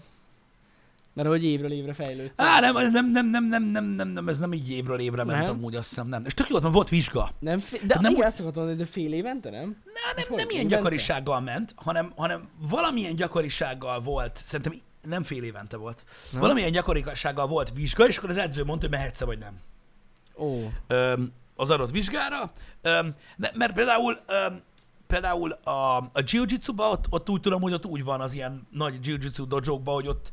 Speaker 2: Mert hogy évről évre fejlődött.
Speaker 1: Á, nem, nem, nem, nem, nem, nem, nem, nem, ez nem így évről évre ment
Speaker 2: Nem?
Speaker 1: amúgy, azt hiszem, nem. És tök jó mert volt vizsga.
Speaker 2: Nem, de
Speaker 1: nem
Speaker 2: nem igen, azt akartam mondani, de fél évente, nem?
Speaker 1: Na, nem,
Speaker 2: Hogy?
Speaker 1: nem ilyen gyakorisággal ment, hanem, hanem valamilyen gyakorisággal volt, szerintem nem fél évente volt.
Speaker 2: Na.
Speaker 1: Valamilyen gyakorisággal volt vizsga, és akkor az edző mondta, hogy mehetsz vagy nem.
Speaker 2: Ó,
Speaker 1: Öm, az adott vizsgára. Öm, ne, mert például öm, például a, a jiu-jitsu-ba ott, ott úgy tudom, hogy ott úgy van az ilyen nagy jiu-jitsu dojo hogy ott,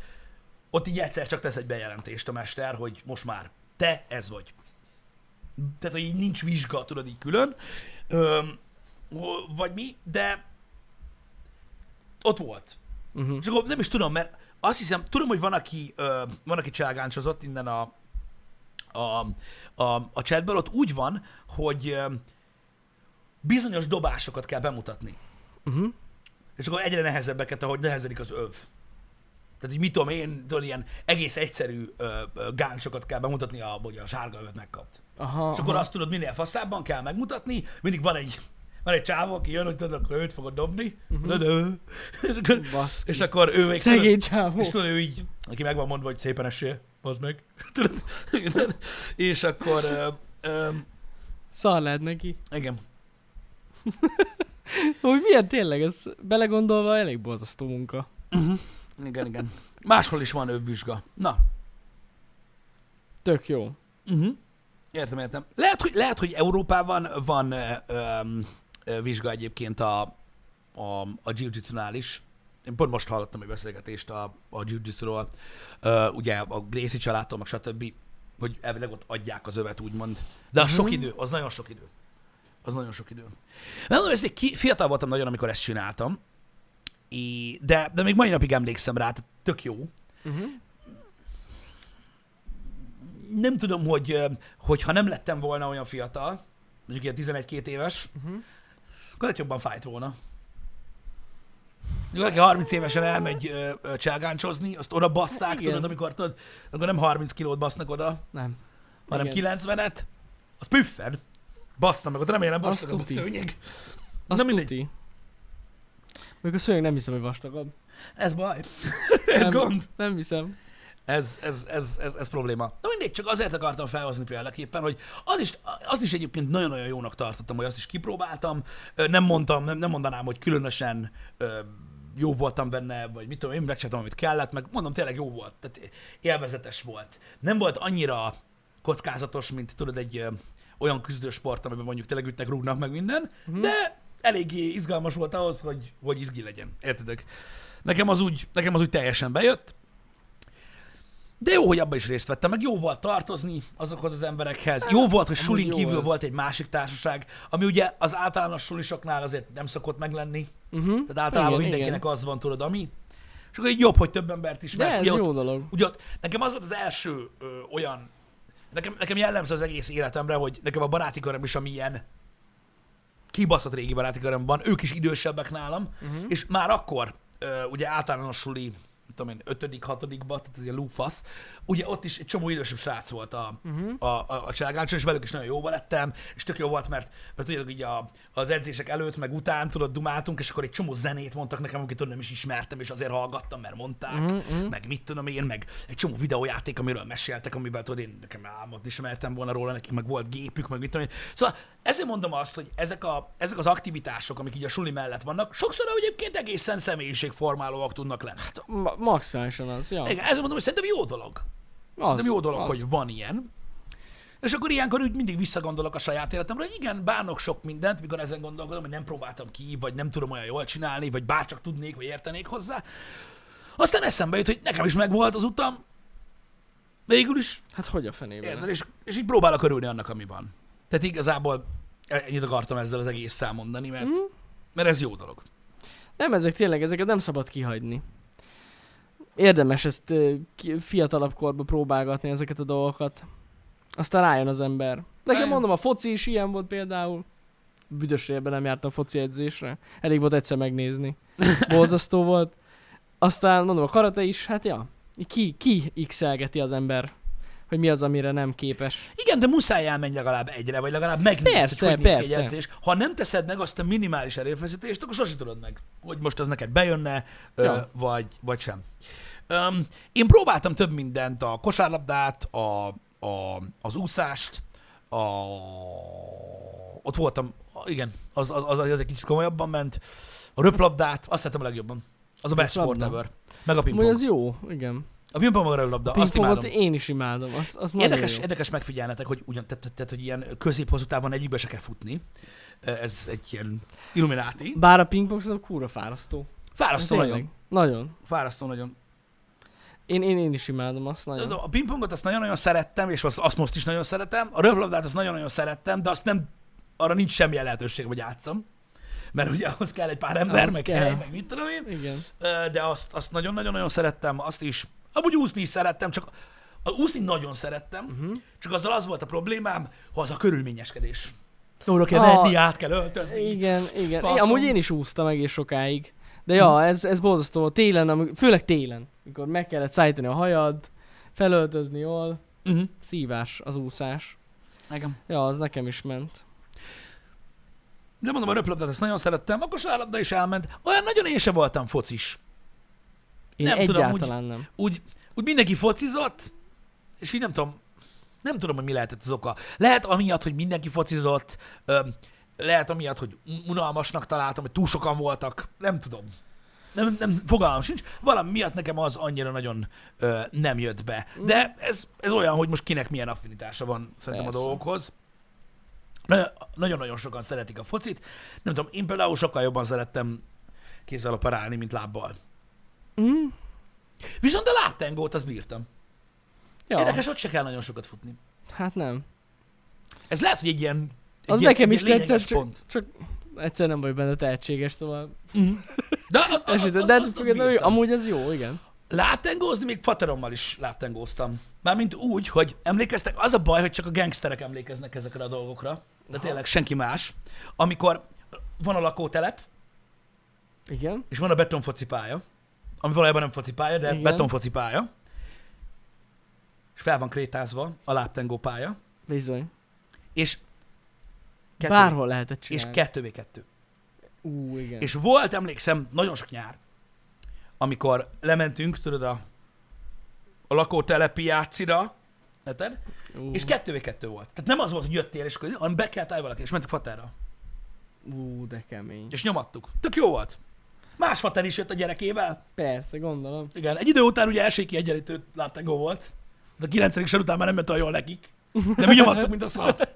Speaker 1: ott így egyszer csak tesz egy bejelentést a mester, hogy most már te ez vagy. Tehát, hogy így nincs vizsga, tudod, így külön, öm, vagy mi, de ott volt.
Speaker 2: uh-huh.
Speaker 1: És akkor nem is tudom, mert azt hiszem, tudom, hogy van, aki, ö, van, aki cselgáncsozott innen a, a, a, a chatből, ott úgy van, hogy ö, bizonyos dobásokat kell bemutatni.
Speaker 2: Uh-huh.
Speaker 1: És akkor egyre nehezebbeket, ahogy nehezedik az öv. Tehát így mit tudom én, tudod, ilyen egész egyszerű ö, ö, gáncsokat kell bemutatni, a, hogy a sárga övet megkapt.
Speaker 2: Aha,
Speaker 1: És akkor
Speaker 2: aha.
Speaker 1: azt tudod, minél faszábban kell megmutatni, mindig van egy, van egy csávó, aki jön, hogy tudod, akkor őt fogod dobni, uh-huh. és, akkor,
Speaker 2: Baszki.
Speaker 1: és akkor ő még
Speaker 2: Szegény csávó.
Speaker 1: és tudod, ő így, aki meg van mondva, hogy szépen esél, bazd meg. Tudod? és akkor, ö, ö,
Speaker 2: Szar lehet neki.
Speaker 1: igen.
Speaker 2: Hogy milyen tényleg, ez belegondolva elég borzasztó munka.
Speaker 1: Igen, igen. Máshol is van övvizsga. Na,
Speaker 2: Tök jó.
Speaker 1: uh-huh. értem, értem. Lehet, hogy, lehet, hogy Európában van ö, ö, ö, vizsga egyébként a, a, a jiu is. Én pont most hallottam egy beszélgetést a, a ö, ugye a Gracie családtól, meg stb. hogy elvileg ott adják az övet, úgymond. De az
Speaker 2: Mhm.
Speaker 1: sok idő, az nagyon sok idő. Az nagyon sok idő. Nem tudom, ki, fiatal voltam nagyon, amikor ezt csináltam, É, de, de még mai napig emlékszem rá, tehát tök jó.
Speaker 2: Uh-huh.
Speaker 1: Nem tudom, hogy, hogy ha nem lettem volna olyan fiatal, mondjuk ilyen 11-2 éves,
Speaker 2: Uh-huh.
Speaker 1: akkor lehet jobban fájt volna. Valaki 30 évesen elmegy ö, ö, cselgáncsozni, azt oda basszák,
Speaker 2: Hát
Speaker 1: tudod, amikor tudod, akkor nem 30 kilót basznak oda,
Speaker 2: Nem.
Speaker 1: hanem
Speaker 2: Igen.
Speaker 1: 90-et, az püffen. Bassza meg, ott remélem vastagabb a szőnyeg.
Speaker 2: Azt
Speaker 1: Na mindegy.
Speaker 2: tuti. Még a szőnyeg nem hiszem, hogy vastagabb.
Speaker 1: Ez baj. ez
Speaker 2: Nem.
Speaker 1: gond.
Speaker 2: Nem hiszem.
Speaker 1: Ez, ez, ez, ez, ez probléma. Na mindegy, csak azért akartam felhozni példaképpen, hogy az is, az is egyébként nagyon-nagyon jónak tartottam, hogy azt is kipróbáltam. Nem mondtam, nem, nem mondanám, hogy különösen jó voltam benne, vagy mit tudom, én megcsináltam, amit kellett, meg mondom, tényleg jó volt, tehát élvezetes volt. Nem volt annyira kockázatos, mint tudod, egy ö, olyan küzdősport, amiben mondjuk tényleg ütnek, rúgnak meg minden,
Speaker 2: Mhm.
Speaker 1: de eléggé izgalmas volt ahhoz, hogy, hogy izgi legyen. Értedek? Nekem az úgy, nekem az úgy teljesen bejött. De jó, hogy abban is részt vettem, meg jó volt tartozni azokhoz az emberekhez. Jó volt, hogy
Speaker 2: amúgy
Speaker 1: sulin
Speaker 2: jó
Speaker 1: kívül
Speaker 2: ez.
Speaker 1: volt egy másik társaság, ami ugye az általános sulisoknál azért nem szokott meglenni.
Speaker 2: Uh-huh.
Speaker 1: Tehát általában
Speaker 2: igen,
Speaker 1: mindenkinek
Speaker 2: igen.
Speaker 1: az van, tudod, ami. És akkor így jobb, hogy több embert
Speaker 2: De
Speaker 1: ismersz.
Speaker 2: ez
Speaker 1: Ugye ott,
Speaker 2: jó dolog.
Speaker 1: ugye ott, nekem az volt az első ö, olyan, nekem, nekem jellemző az egész életemre, hogy nekem a baráti köröm is, ami ilyen kibaszott régi baráti van, ők is idősebbek nálam,
Speaker 2: Uh-huh.
Speaker 1: és már akkor, ö, ugye általános suli, mit tudom én, ötödik, hatodikba, tehát ez ilyen lúfasz, ugye ott is egy csomó idősebb srác volt a,
Speaker 2: Uh-huh.
Speaker 1: a, a, a és velük is nagyon jóba lettem, és tök jó volt, mert, mert tudjátok, így a, az edzések előtt, meg után, tudod, dumáltunk, és akkor egy csomó zenét mondtak nekem, amiket nem is ismertem, és azért hallgattam, mert mondták,
Speaker 2: mhm.
Speaker 1: meg mit tudom én, meg egy csomó videójáték, amiről meséltek, amivel tudod, én nekem álmodni sem mertem volna róla, nekik meg volt gépük, meg mit tudom én. Szóval ezért mondom azt, hogy ezek, a, ezek az aktivitások, amik így a suli mellett vannak, sokszor egyébként egészen személyiségformálóak tudnak lenni.
Speaker 2: Ma- maximálisan az, ja.
Speaker 1: Igen, ezért mondom, hogy szerintem jó dolog. Szerintem jó dolog,
Speaker 2: az.
Speaker 1: hogy van ilyen. És akkor ilyenkor úgy mindig visszagondolok a saját életemre, hogy igen, bánok sok mindent, mikor ezen gondolkodom, hogy nem próbáltam ki, vagy nem tudom olyan jól csinálni, vagy bárcsak tudnék, vagy értenék hozzá. Aztán eszembe jut, hogy nekem is megvolt az utam, végül is,
Speaker 2: Hát hogy a fenében?
Speaker 1: érted, és, és így próbálok örülni annak, ami van. Tehát igazából ennyit akartam ezzel az egész mondani, mert,
Speaker 2: Mhm.
Speaker 1: mert ez jó dolog.
Speaker 2: Nem, ezek tényleg, ezeket nem szabad kihagyni. Érdemes ezt ö, fiatalabb korban próbálgatni ezeket a dolgokat. Aztán rájön az ember. Nekem mondom, a foci is ilyen volt például. Büdös évben nem jártam foci edzésre. Elég volt egyszer megnézni. Borzasztó volt. Aztán mondom, a karate is, hát ja. Ki, ki x az ember, hogy mi az, amire nem képes.
Speaker 1: Igen, de muszáj elmenni legalább egyre, vagy legalább megnézni,
Speaker 2: Persze,
Speaker 1: hogy hogy néz egy
Speaker 2: persze.
Speaker 1: edzés. Ha nem teszed meg azt a minimális erőfeszítést, akkor sosem tudod meg, hogy most az neked bejönne, ja.
Speaker 2: Ja.
Speaker 1: vagy, vagy sem. Um, én próbáltam több mindent, a kosárlabdát, a, a, az úszást, a, ott voltam, igen, az, az, az, az egy kicsit komolyabban ment, a röplabdát, azt szeretem a legjobban. Az a best sport ever. Meg a pingpong.
Speaker 2: az jó, igen.
Speaker 1: A pingpong a röplabda, azt imádom.
Speaker 2: én is imádom, az, az
Speaker 1: Érdekes,
Speaker 2: jó.
Speaker 1: érdekes megfigyelnetek, hogy ugyan, tehát, tehát, hogy ilyen közép-hosszú távon egyikbe se kell futni. Ez egy ilyen illumináti.
Speaker 2: Bár a pingpong szerintem kúra fárasztó.
Speaker 1: Fárasztó nagyon.
Speaker 2: Nagyon.
Speaker 1: Fárasztó nagyon.
Speaker 2: Én, én, én is imádom azt nagyon.
Speaker 1: A pingpongot azt nagyon-nagyon szerettem, és azt, azt most is nagyon szeretem. A röplabdát azt nagyon-nagyon szerettem, de azt nem, arra nincs semmi lehetőség, hogy játszom. Mert ugye ahhoz kell egy pár ember,
Speaker 2: Az
Speaker 1: meg
Speaker 2: kell.
Speaker 1: hely, meg mit tudom én.
Speaker 2: Igen.
Speaker 1: De azt, azt nagyon-nagyon-nagyon szerettem, azt is. Amúgy úszni is szerettem, csak a úszni nagyon szerettem,
Speaker 2: Uh-huh.
Speaker 1: csak azzal az volt a problémám, hogy az a körülményeskedés. Oda kell
Speaker 2: Ah,
Speaker 1: menni, át kell öltözni.
Speaker 2: Igen, igen.
Speaker 1: Faszom.
Speaker 2: Amúgy én is úsztam egész sokáig. De ja, ez, ez borzasztó. Télen, főleg télen, mikor meg kellett szállítani a hajad, felöltözni jól,
Speaker 1: Uh-huh.
Speaker 2: szívás az úszás.
Speaker 1: Igen.
Speaker 2: Ja, az nekem is ment.
Speaker 1: De mondom, a röplabdát azt nagyon szerettem, a kosárlabda is elment. Olyan nagyon én sem voltam focis.
Speaker 2: Én
Speaker 1: Nem tudom,
Speaker 2: egyáltalán nem.
Speaker 1: Úgy, úgy mindenki focizott, és így nem tudom, nem tudom, hogy mi lehetett az oka. Lehet amiatt, hogy mindenki focizott, ö, lehet amiatt, hogy unalmasnak találtam, hogy túl sokan voltak, nem tudom. Nem, nem, fogalmam sincs. Valami miatt nekem az annyira nagyon ö, nem jött be. De ez, ez olyan, hogy most kinek milyen affinitása van szerintem
Speaker 2: Persze.
Speaker 1: a dolgokhoz. Na- Nagyon-nagyon sokan szeretik a focit. Nem tudom, én például sokkal jobban szerettem kézzel operálni, mint lábbal.
Speaker 2: Mm,
Speaker 1: Viszont a lábtengót az bírtam.
Speaker 2: Ja,
Speaker 1: Érdekes, ott se kell nagyon sokat futni.
Speaker 2: hát nem.
Speaker 1: Ez lehet, hogy egy ilyen egy
Speaker 2: Az
Speaker 1: ilyen,
Speaker 2: nekem
Speaker 1: egy
Speaker 2: is tetszett, csak-. Csak egyszer nem vagy benne tehetséges, szóval...
Speaker 1: De az, az, az, az,
Speaker 2: de
Speaker 1: az, az
Speaker 2: függetlenül,
Speaker 1: bírtam.
Speaker 2: amúgy ez jó, igen.
Speaker 1: Láptengózni még faterommal is láptengóztam. Mármint úgy, hogy emlékeztek, az a baj, hogy csak a gangsterek emlékeznek ezekre a dolgokra, de tényleg senki más. Amikor van a lakótelep,
Speaker 2: Igen.
Speaker 1: és van a betonfocipálya, ami valójában nem focipálya, de
Speaker 2: Igen.
Speaker 1: betonfocipálya, és fel van krétázva a láptengó pálya,
Speaker 2: Bizony.
Speaker 1: és kettő,
Speaker 2: Bárhol lehetett
Speaker 1: és
Speaker 2: csinálni.
Speaker 1: kettővé kettő.
Speaker 2: Ú, igen.
Speaker 1: És volt, emlékszem, nagyon sok nyár, amikor lementünk, tudod, a, a lakótelepi játszira, érted?
Speaker 2: Ú,
Speaker 1: És kettővé kettő volt. Tehát nem az volt, hogy jöttél, és akkor, hanem be kellett állj valaki, és mentünk faterra.
Speaker 2: ú, de kemény.
Speaker 1: És nyomattuk. Tök jó volt. Más fater is jött a gyerekével.
Speaker 2: Persze, gondolom.
Speaker 1: Igen, egy idő után ugye első kiegyenlítő láptengó volt. De a 9. sor után már nem ment olyan jól nekik. De mi nyomattuk, mint a szar.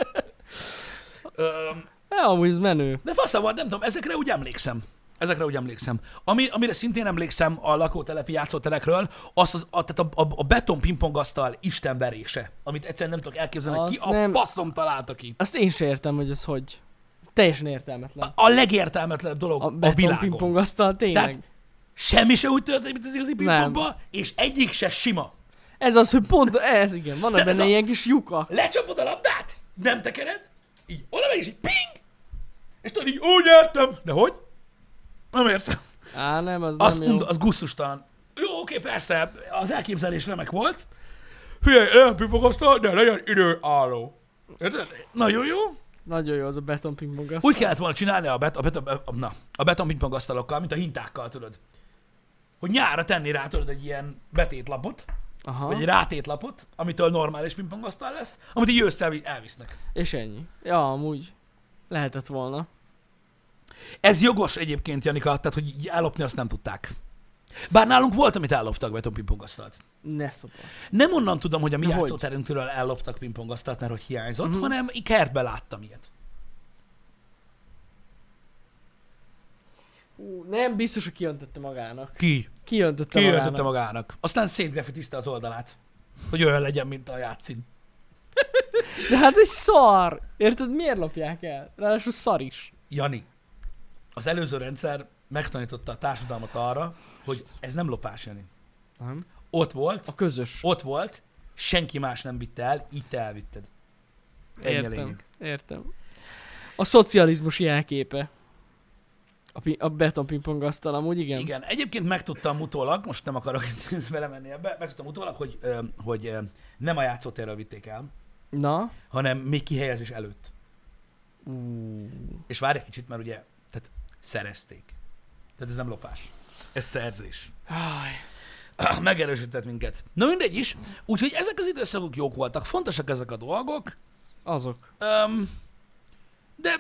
Speaker 1: Öm,
Speaker 2: Ja, amúgy ez menő.
Speaker 1: De fasza volt, nem tudom, ezekre úgy emlékszem. Ezekre úgy emlékszem. Ami, amire szintén emlékszem a lakótelepi játszóterekről, az, az a, tehát a, a, a beton pingpongasztal istenverése, amit egyszerűen nem tudok elképzelni, hogy ki a
Speaker 2: nem-
Speaker 1: faszom találta ki.
Speaker 2: Azt én sem értem, hogy ez hogy. Teljesen értelmetlen.
Speaker 1: A legértelmetlenebb dolog
Speaker 2: A
Speaker 1: a, a világon.
Speaker 2: pingpongasztal tényleg.
Speaker 1: Tehát semmi se úgy történik, mint az igazi pingpongba, és egyik se sima.
Speaker 2: Ez az, hogy pont ez, igen. Van benne
Speaker 1: a-
Speaker 2: ilyen kis lyuka.
Speaker 1: Lecsapod a labdát, nem tekered, így oda megy, és így ping, és tudod így, úgy értem, de hogy? Nem értem.
Speaker 2: Á, nem, az
Speaker 1: Az,
Speaker 2: nem jó.
Speaker 1: und, az gusztustalan. Jó, oké, persze, az elképzelés remek volt. Figyelj, nem pifogasztal, de legyen időálló. Érted? Nagyon jó.
Speaker 2: Nagyon jó az a beton pingpongasztal.
Speaker 1: Úgy kellett volna csinálni a, bet, a, bet, a, na, a beton pingpongasztalokkal, mint a hintákkal, tudod. Hogy nyára tenni rá, tudod, egy ilyen betétlapot,
Speaker 2: Aha.
Speaker 1: vagy egy rátétlapot, amitől normális pingpongasztal lesz, amit így ősszel elvisznek.
Speaker 2: És ennyi. Ja, amúgy. Lehetett volna.
Speaker 1: Ez jogos egyébként, Janika, tehát hogy így ellopni azt nem tudták. Bár nálunk volt, amit elloptak beton pingpongasztalt.
Speaker 2: Ne szopar.
Speaker 1: Nem onnan tudom, hogy a mi játszóterünktől elloptak pingpongasztalt, mert hogy hiányzott,
Speaker 2: Mhm.
Speaker 1: uh-huh. hanem kertbe láttam ilyet.
Speaker 2: Ú, nem biztos, hogy kiöntötte magának.
Speaker 1: Ki?
Speaker 2: Kiöntötte
Speaker 1: Ki
Speaker 2: magának.
Speaker 1: magának. Aztán szétgrafitizte az oldalát. Hogy olyan legyen, mint a játszin.
Speaker 2: De hát egy szar! Érted, miért lopják el? Ráadásul szar is.
Speaker 1: Jani, az előző rendszer megtanította a társadalmat arra, hogy ez nem lopás, Jani.
Speaker 2: Nem?
Speaker 1: Ott volt,
Speaker 2: A közös.
Speaker 1: ott volt, senki más nem vitte el, így te elvitted. Ennyi
Speaker 2: Értem.
Speaker 1: lényeg.
Speaker 2: Értem. A szocializmus jelképe. A, pi- a beton pingpongasztal amúgy igen.
Speaker 1: Igen, egyébként megtudtam utólag, most nem akarok belemenni ebbe, megtudtam utólag, hogy, hogy nem a játszótérről vitték el,
Speaker 2: Na?
Speaker 1: hanem még kihelyezés előtt.
Speaker 2: Ú,
Speaker 1: És várj egy kicsit, mert ugye, tehát szerezték. Tehát ez nem lopás. Ez szerzés.
Speaker 2: Aj.
Speaker 1: Megerősített minket. Na mindegy is. Úgyhogy ezek az időszakok jók voltak. Fontosak ezek a dolgok.
Speaker 2: Azok.
Speaker 1: Um, de,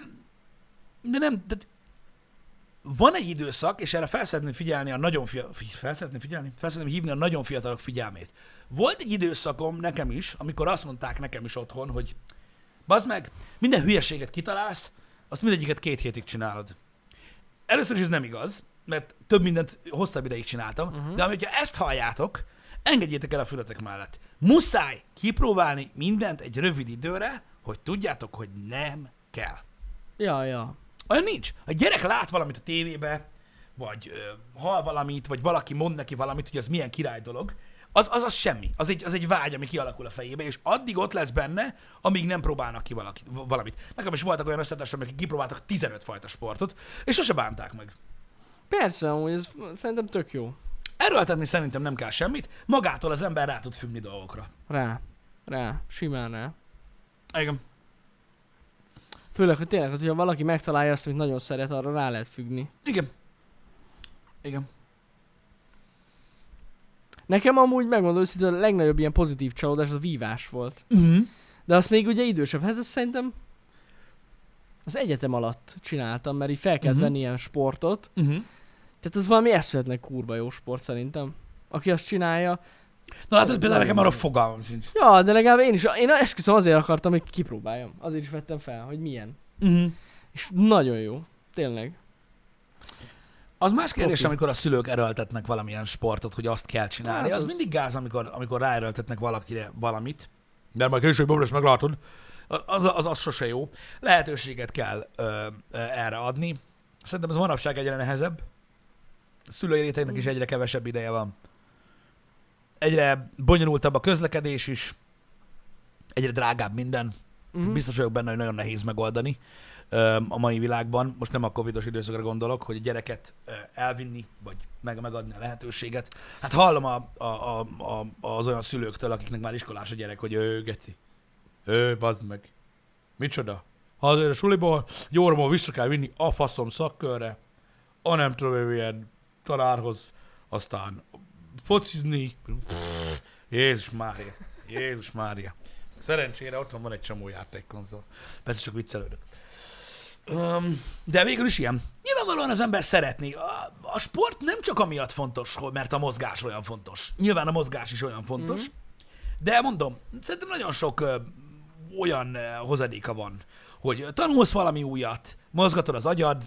Speaker 1: de nem, de van egy időszak, és erre fel szeretném figyelni a nagyon fia, fi- fel szeretném figyelni? Fel szeretném hívni a nagyon fiatalok figyelmét. Volt egy időszakom nekem is, amikor azt mondták nekem is otthon, hogy bazd meg, minden hülyeséget kitalálsz, azt mindegyiket két hétig csinálod. Először is ez nem igaz, mert több mindent hosszabb ideig csináltam, uh-huh. de hogyha ezt halljátok, engedjétek el a fületek mellett. Muszáj kipróbálni mindent egy rövid időre, hogy tudjátok, hogy nem kell.
Speaker 2: Ja, ja.
Speaker 1: Olyan nincs. Egy gyerek lát valamit a tévébe, vagy ö, hall valamit, vagy valaki mond neki valamit, hogy az milyen király dolog, az, az, az semmi. Az egy, az egy vágy, ami kialakul a fejébe, és addig ott lesz benne, amíg nem próbálnak ki valaki, valamit. Nekem is voltak olyan összetársak, akik kipróbáltak 15 fajta sportot, és sose bánták meg.
Speaker 2: Persze, amúgy ez szerintem tök jó.
Speaker 1: Erőltetni szerintem nem kell semmit, magától az ember rá tud függni dolgokra.
Speaker 2: Rá. Rá. Simán rá.
Speaker 1: Igen.
Speaker 2: Főleg, hogy tényleg, hogyha valaki megtalálja azt, amit nagyon szeret, arra rá lehet függni.
Speaker 1: Igen. Igen.
Speaker 2: Nekem amúgy megmondom őszintén, a legnagyobb ilyen pozitív csalódás az a vívás volt.
Speaker 1: Uh-huh.
Speaker 2: De azt még ugye idősebb. Hát azt szerintem az egyetem alatt csináltam, mert így fel kellett
Speaker 1: Mhm.
Speaker 2: venni ilyen sportot.
Speaker 1: Uh-huh.
Speaker 2: Tehát az valami eszméletlen kurva jó sport szerintem. Aki azt csinálja.
Speaker 1: Na látod, például nekem arra fogalmam sincs.
Speaker 2: Ja, de legalább én is, én esküszöm azért akartam, hogy kipróbáljam. Azért is vettem fel, hogy milyen.
Speaker 1: Uh-huh.
Speaker 2: És nagyon jó. Tényleg.
Speaker 1: Az más kérdés,
Speaker 2: Profi.
Speaker 1: amikor a szülők erőltetnek valamilyen sportot, hogy azt kell csinálni.
Speaker 2: Hát
Speaker 1: az,
Speaker 2: az-
Speaker 1: mindig gáz, amikor, amikor ráerőltetnek valakire valamit. De majd később lesz meglátod. Az, az, az sose jó. Lehetőséget kell ö, ö, erre adni. Szerintem ez manapság egyre nehezebb. A szülői rétegnek is egyre kevesebb ideje van. Egyre bonyolultabb a közlekedés is. Egyre drágább minden.
Speaker 2: Mhm.
Speaker 1: Biztos vagyok benne, hogy nagyon nehéz megoldani a mai világban. Most nem a covidos időszakra gondolok, hogy a gyereket elvinni, vagy meg, megadni a lehetőséget. Hát hallom a, a, a, a, az olyan szülőktől, akiknek már iskolás a gyerek, hogy ő, geci, ő, bazd meg. Micsoda? Ha azért a suliból, jóramól vissza kell vinni a faszom szakkörre, a nem tudom, ő ilyen tanárhoz, aztán focizni. Jézus Mária. Jézus Mária. Szerencsére otthon van egy csomó játékkonzol. Persze csak viccelődök. Um, de végül is ilyen. Nyilvánvalóan az ember szeretni. A, a sport nem csak amiatt fontos, mert a mozgás olyan fontos. Nyilván a mozgás is olyan fontos. Mm-hmm. De mondom, szerintem nagyon sok ö, olyan ö, hozadéka van, hogy tanulsz valami újat, mozgatod az agyad,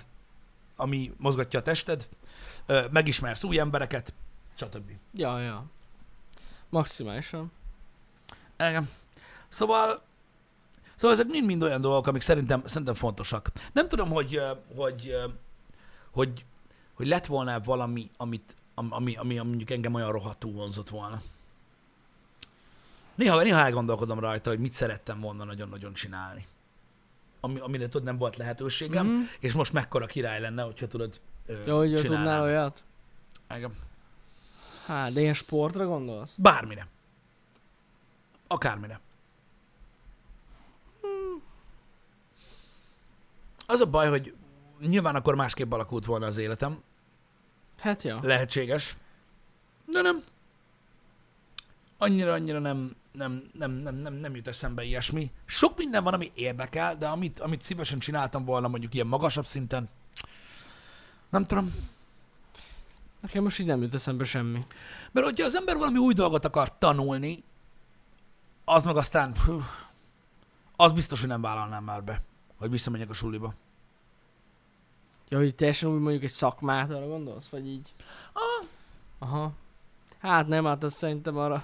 Speaker 1: ami mozgatja a tested, ö, megismersz új embereket, stb.
Speaker 2: Ja, ja. Maximálisan.
Speaker 1: Igen. Szóval, szóval ezek mind-mind olyan dolgok, amik szerintem, szerintem fontosak. Nem tudom, hogy, hogy, hogy, hogy lett volna valami, amit, am- ami, ami, ami mondjuk engem olyan rohadtul vonzott volna. Néha, néha elgondolkodom rajta, hogy mit szerettem volna nagyon-nagyon csinálni. Ami, amire tudod, nem volt lehetőségem,
Speaker 2: Mhm.
Speaker 1: mm. és most mekkora király lenne, hogyha tudod,
Speaker 2: Ja, hogy tudnál olyat?
Speaker 1: Igen.
Speaker 2: Hát, de ilyen sportra gondolsz?
Speaker 1: Bármire. Akármire. Az a baj, hogy nyilván akkor másképp alakult volna az életem.
Speaker 2: Hát ja.
Speaker 1: Lehetséges. De nem. Annyira, annyira nem, nem, nem, nem, nem, nem jut eszembe ilyesmi. Sok minden van, ami érdekel, de amit, amit szívesen csináltam volna mondjuk ilyen magasabb szinten, nem tudom.
Speaker 2: Nekem most így nem jut eszembe semmi.
Speaker 1: Mert hogyha az ember valami új dolgot akar tanulni, az meg aztán, hú, az biztos, hogy nem vállalnám már be, hogy visszamenjek a suliba.
Speaker 2: Ja, hogy teljesen úgy mondjuk egy szakmát arra gondolsz? Vagy így?
Speaker 1: Ah,
Speaker 2: Aha. Hát nem, hát azt szerintem arra...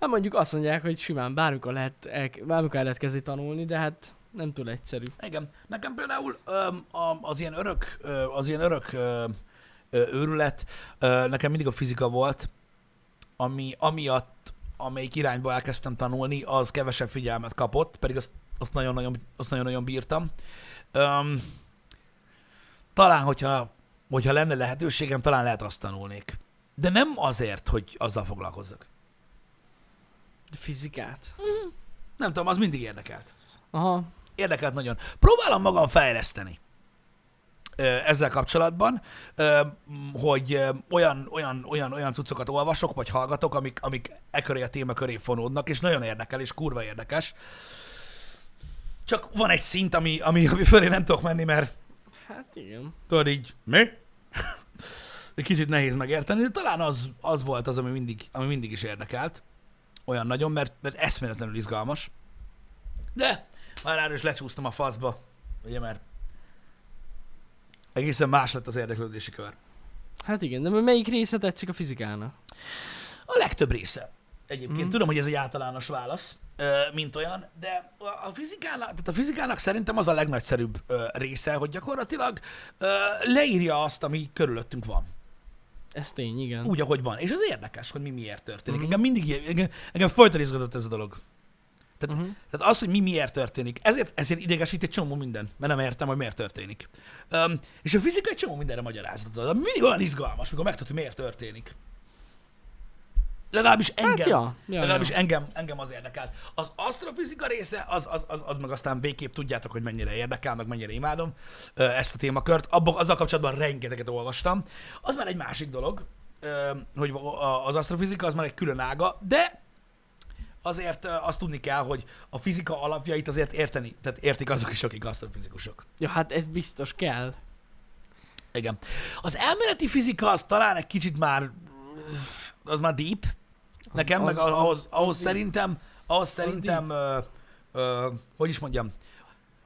Speaker 2: Hát mondjuk azt mondják, hogy simán bármikor lehet, el, bármikor lehet kezdeni tanulni, de hát nem túl egyszerű.
Speaker 1: igen. Nekem például öm, az ilyen örök, az ilyen örök ö, ö, őrület, nekem mindig a fizika volt, ami amiatt, amelyik irányba elkezdtem tanulni, az kevesebb figyelmet kapott, pedig azt, azt nagyon-nagyon, azt nagyon-nagyon bírtam. Öm, talán, hogyha, hogyha lenne lehetőségem, talán lehet azt tanulnék. De nem azért, hogy azzal foglalkozzak.
Speaker 2: Fizikát.
Speaker 1: Nem tudom, az mindig érdekelt.
Speaker 2: Aha.
Speaker 1: Érdekelt nagyon. Próbálom magam fejleszteni ezzel kapcsolatban, hogy olyan, olyan, olyan, olyan cuccokat olvasok, vagy hallgatok, amik, amik e köré a téma köré fonódnak, és nagyon érdekel, és kurva érdekes. Csak van egy szint, ami, ami, ami fölé nem tudok menni, mert
Speaker 2: Hát igen.
Speaker 1: tudod így, mi? Egy kicsit nehéz megérteni, de talán az, az volt az, ami mindig, ami mindig is érdekelt. Olyan nagyon, mert, mert eszméletlenül izgalmas. De már erről is lecsúsztam a faszba, ugye, mert egészen más lett az érdeklődési kör.
Speaker 2: Hát igen, de melyik része tetszik a fizikának?
Speaker 1: A legtöbb része. Egyébként mm. tudom, hogy ez egy általános válasz, mint olyan, de a fizikának, tehát a fizikának szerintem az a legnagyszerűbb része, hogy gyakorlatilag leírja azt, ami körülöttünk van.
Speaker 2: Ez tény, igen.
Speaker 1: Úgy, ahogy van. És az érdekes, hogy mi miért történik.
Speaker 2: Mhm.
Speaker 1: Engem mindig, engem, engem folyton izgatott ez a dolog. Tehát,
Speaker 2: Mhm.
Speaker 1: tehát az, hogy mi miért történik, ezért, ezért idegesít egy csomó minden, mert nem értem, hogy miért történik. Um, és a fizika egy csomó mindenre magyarázatot ad, mindig olyan izgalmas, amikor megtudod, hogy miért történik. Legalábbis engem,
Speaker 2: Hát ja, ja,
Speaker 1: legalábbis
Speaker 2: ja.
Speaker 1: engem, engem az érdekelt. Az asztrofizika része, az, az, az, az meg aztán végképp tudjátok, hogy mennyire érdekel, meg mennyire imádom ezt a témakört. Abba, azzal kapcsolatban rengeteget olvastam. Az már egy másik dolog, hogy az asztrofizika az már egy külön ága, de azért azt tudni kell, hogy a fizika alapjait azért érteni, tehát értik azok is, akik asztrofizikusok.
Speaker 2: Ja, hát ez biztos kell.
Speaker 1: Igen. Az elméleti fizika az talán egy kicsit már, az már deep, nekem,
Speaker 2: az-
Speaker 1: meg
Speaker 2: az-
Speaker 1: ahhoz,
Speaker 2: az
Speaker 1: ahhoz
Speaker 2: deep.
Speaker 1: szerintem, ahhoz szerintem, ö, ö, hogy is mondjam,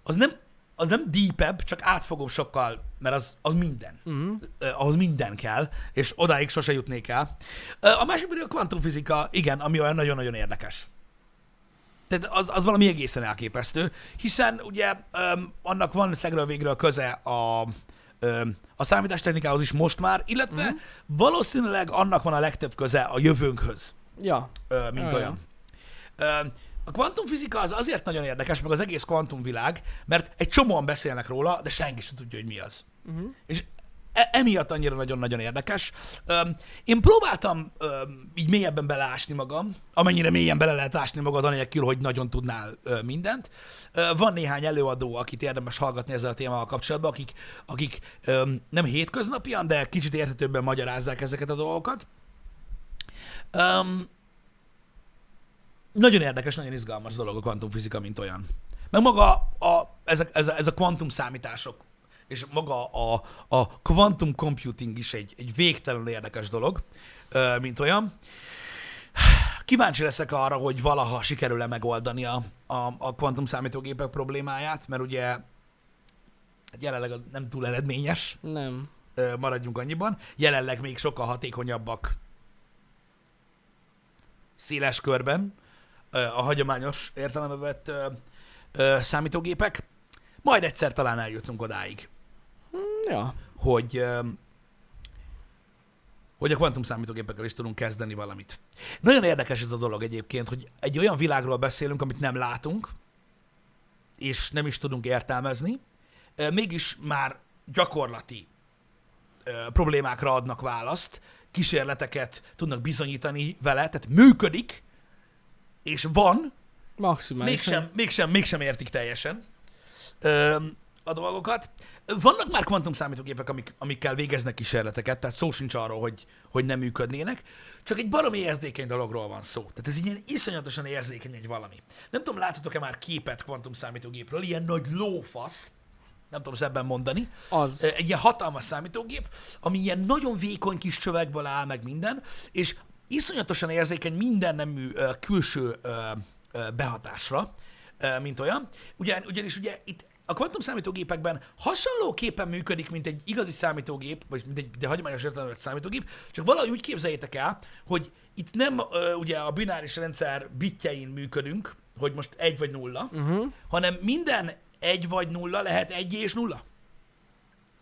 Speaker 1: az nem, az nem deepebb, csak átfogó sokkal, mert az, az minden.
Speaker 2: Uh-huh.
Speaker 1: Uh, ahhoz minden kell, és odáig sose jutnék el. A másik pedig a kvantumfizika, igen, ami olyan nagyon-nagyon érdekes. Tehát az, az valami egészen elképesztő, hiszen ugye um, annak van szegről végről köze a, a számítástechnikához is most már, illetve uh-huh. valószínűleg annak van a legtöbb köze a jövőnkhöz
Speaker 2: Ja.
Speaker 1: mint
Speaker 2: Olyan.
Speaker 1: olyan. Ö, a kvantumfizika az azért nagyon érdekes, meg az egész kvantumvilág, mert egy csomóan beszélnek róla, de senki sem tudja, hogy mi az.
Speaker 2: Uh-huh.
Speaker 1: És e- emiatt annyira nagyon-nagyon érdekes. Én próbáltam így mélyebben beleásni magam, amennyire mélyen bele lehet ásni magad, anélkül, hogy nagyon tudnál mindent. Van néhány előadó, akit érdemes hallgatni ezzel a témával kapcsolatban, akik, akik nem hétköznapian, de kicsit érthetőbben magyarázzák ezeket a dolgokat. Nagyon érdekes, nagyon izgalmas dolog a kvantumfizika, mint olyan. Meg maga a, ez, a, ez, a, ez a kvantum számítások, és maga a, a quantum computing is egy, egy végtelenül érdekes dolog, mint olyan. Kíváncsi leszek arra, hogy valaha sikerül-e megoldani a, a, a kvantum számítógépek problémáját, mert ugye hát jelenleg nem túl eredményes,
Speaker 2: Nem.
Speaker 1: maradjunk annyiban. Jelenleg még sokkal hatékonyabbak széles körben a hagyományos értelembe vett számítógépek. Majd egyszer talán eljutunk odáig,
Speaker 2: Ja.
Speaker 1: hogy hogy a kvantum számítógépekkel is tudunk kezdeni valamit. Nagyon érdekes ez a dolog egyébként, hogy egy olyan világról beszélünk, amit nem látunk, és nem is tudunk értelmezni, mégis már gyakorlati problémákra adnak választ, kísérleteket tudnak bizonyítani vele, tehát működik, és van,
Speaker 2: Maximálisan.
Speaker 1: mégsem, mégsem, mégsem értik teljesen a dolgokat. Vannak már kvantum számítógépek, amik, amikkel végeznek kísérleteket, tehát szó sincs arról, hogy, hogy nem működnének, csak egy baromi érzékeny dologról van szó. Tehát ez ilyen iszonyatosan érzékeny egy valami. Nem tudom, látotok-e már képet kvantum számítógépről, ilyen nagy lófasz, nem tudom szebben mondani,
Speaker 2: Az.
Speaker 1: Egy ilyen hatalmas számítógép, ami ilyen nagyon vékony kis csövekből áll meg minden, és iszonyatosan érzékeny minden nemű külső behatásra, mint olyan. Ugyan, ugyanis ugye itt a kvantum számítógépekben hasonlóképpen működik, mint egy igazi számítógép, vagy mint egy de hagyományos értelemben számítógép, csak valahogy úgy képzeljétek el, hogy itt nem ö, ugye a bináris rendszer bitjein működünk, hogy most egy vagy nulla,
Speaker 2: Uh-huh.
Speaker 1: hanem minden egy vagy nulla lehet egy és nulla.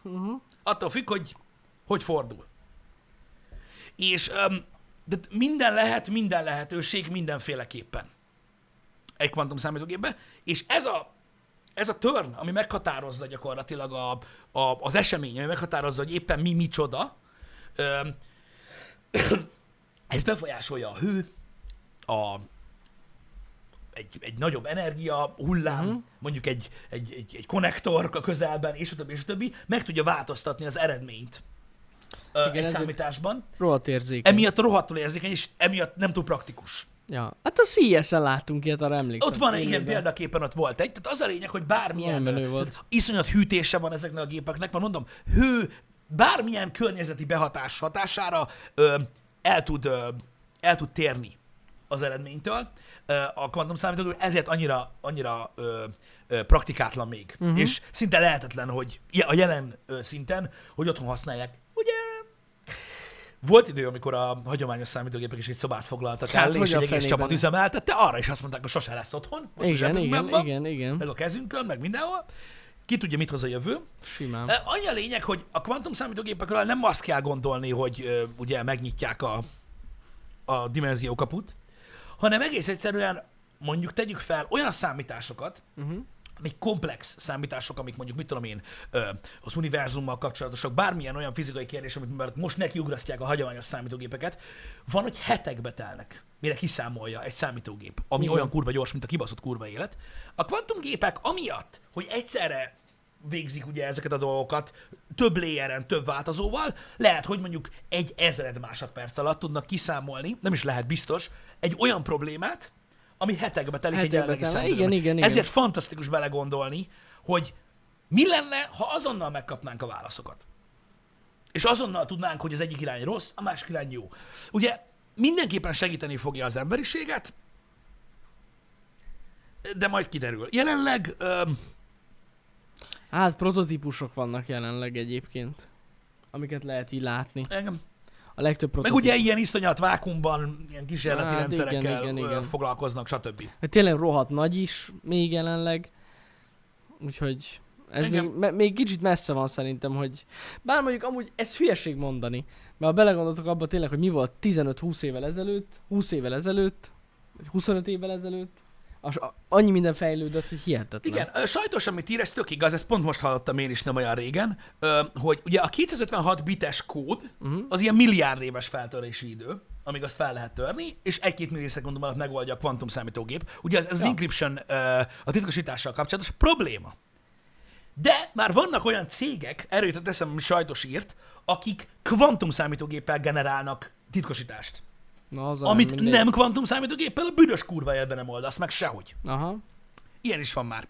Speaker 2: Uh-huh.
Speaker 1: Attól függ, hogy hogy fordul. És um, de minden lehet, minden lehetőség mindenféleképpen egy kvantum számítógépbe, és ez a, ez a turn, ami meghatározza gyakorlatilag a, a, az esemény, ami meghatározza, hogy éppen mi micsoda, um, ez befolyásolja a hő, a, egy, egy nagyobb energia hullám, uh-huh. mondjuk egy, egy, egy, egy konnektor a közelben, és a többi, és a többi, meg tudja változtatni az eredményt
Speaker 2: Igen,
Speaker 1: egy számításban.
Speaker 2: Rohadt érzékeny.
Speaker 1: Emiatt rohadtul érzékeny, és emiatt nem túl praktikus.
Speaker 2: Ja. Hát a CS-en láttunk ilyet, arra emlékszem.
Speaker 1: Ott van egy ilyen
Speaker 2: Élőben.
Speaker 1: példaképpen, ott volt egy. Tehát az a lényeg, hogy bármilyen
Speaker 2: Nagyon volt.
Speaker 1: tehát iszonyat hűtése van ezeknek a gépeknek, mert mondom, hő, bármilyen környezeti behatás hatására ö, el, tud, ö, el tud térni az eredménytől ö, a kvantum számítógép, ezért annyira, annyira ö, ö, praktikátlan még. Uh-huh. És szinte lehetetlen, hogy a jelen ö, szinten, hogy otthon használják. Volt idő, amikor a hagyományos számítógépek is egy szobát foglaltak
Speaker 2: Hát,
Speaker 1: el, és egy egész csapat üzemeltette, arra is azt mondták, hogy sose lesz otthon. Most
Speaker 2: Igen, igen,
Speaker 1: van,
Speaker 2: igen, igen.
Speaker 1: meg a kezünkön, meg mindenhol. Ki tudja, mit hoz a jövő.
Speaker 2: Simán.
Speaker 1: E, Annyi a lényeg, hogy a kvantum számítógépekről nem azt kell gondolni, hogy ugye megnyitják a, a dimenziókaput, hanem egész egyszerűen mondjuk tegyük fel olyan számításokat,
Speaker 2: Uh-huh.
Speaker 1: Még komplex számítások, amik mondjuk, mit tudom én, az univerzummal kapcsolatosak, bármilyen olyan fizikai kérdés, amit már most nekiugrasztják a hagyományos számítógépeket, van, hogy hetekbe telnek, mire kiszámolja egy számítógép, ami
Speaker 2: Igen.
Speaker 1: olyan kurva gyors, mint a kibaszott kurva élet. A kvantumgépek amiatt, hogy egyszerre végzik ugye ezeket a dolgokat több layeren, több változóval, lehet, hogy mondjuk egy ezred másodperc alatt tudnak kiszámolni, nem is lehet biztos, egy olyan problémát, ami hetekbe telik egy
Speaker 2: Hetekbe
Speaker 1: jelenlegi
Speaker 2: telne.
Speaker 1: számítógépben.
Speaker 2: Igen, igen, igen.
Speaker 1: Ezért fantasztikus belegondolni, hogy mi lenne, ha azonnal megkapnánk a válaszokat. És azonnal tudnánk, hogy az egyik irány rossz, a másik irány jó. Ugye mindenképpen segíteni fogja az emberiséget, de majd kiderül. Jelenleg öm,
Speaker 2: Hát prototípusok vannak jelenleg egyébként, amiket lehet így látni.
Speaker 1: Engem.
Speaker 2: A legtöbb
Speaker 1: Meg
Speaker 2: prototípus.
Speaker 1: ugye ilyen iszonyat vákumban, ilyen kísérleti
Speaker 2: Hát igen,
Speaker 1: rendszerekkel
Speaker 2: igen,
Speaker 1: ö,
Speaker 2: igen.
Speaker 1: foglalkoznak, stb.
Speaker 2: Hát tényleg rohadt nagy is még jelenleg. Úgyhogy ez
Speaker 1: Igen.
Speaker 2: még, még kicsit messze van szerintem, hogy... Bár mondjuk amúgy ez hülyeség mondani. Mert ha belegondoltok abba tényleg, hogy mi volt 15-20 évvel ezelőtt, 20 évvel ezelőtt, vagy 25 évvel ezelőtt, az, a- annyi minden fejlődött, hogy hihetetlen.
Speaker 1: Igen, sajtos, amit ír, ez tök igaz, ezt pont most hallottam én is nem olyan régen, hogy ugye a 256 bites kód
Speaker 2: Uh-huh.
Speaker 1: az ilyen milliárd éves feltörési idő, amíg azt fel lehet törni, és egy-két millisekundum alatt megoldja a kvantum számítógép. Ugye ez, ez az
Speaker 2: Ja.
Speaker 1: encryption ö, a titkosítással kapcsolatos probléma. De már vannak olyan cégek, erről jutott eszembe, ami sajtos írt, akik kvantum számítógéppel generálnak titkosítást.
Speaker 2: Na, az
Speaker 1: Amit
Speaker 2: olyan mindegy.
Speaker 1: nem kvantum számítógéppel a büdös kurva életben nem oldasz meg sehogy.
Speaker 2: Aha.
Speaker 1: Ilyen is van már.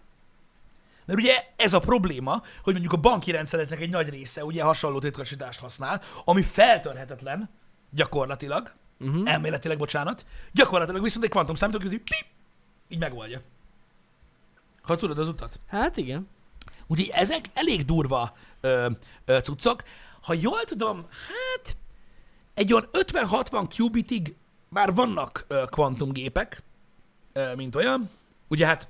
Speaker 1: Mert ugye ez a probléma, hogy mondjuk a banki rendszereknek egy nagy része ugye hasonló titkosítást használ, ami feltörhetetlen gyakorlatilag,
Speaker 2: Uh-huh.
Speaker 1: elméletileg, bocsánat, gyakorlatilag viszont egy kvantum számítógép így, pip, így megoldja. Ha tudod az utat.
Speaker 2: Hát igen.
Speaker 1: Úgyhogy ezek elég durva ö, ö, cuccok. Ha jól tudom, hát egy olyan 50-60 cubitig már vannak ö, kvantumgépek, ö, mint olyan. Ugye hát,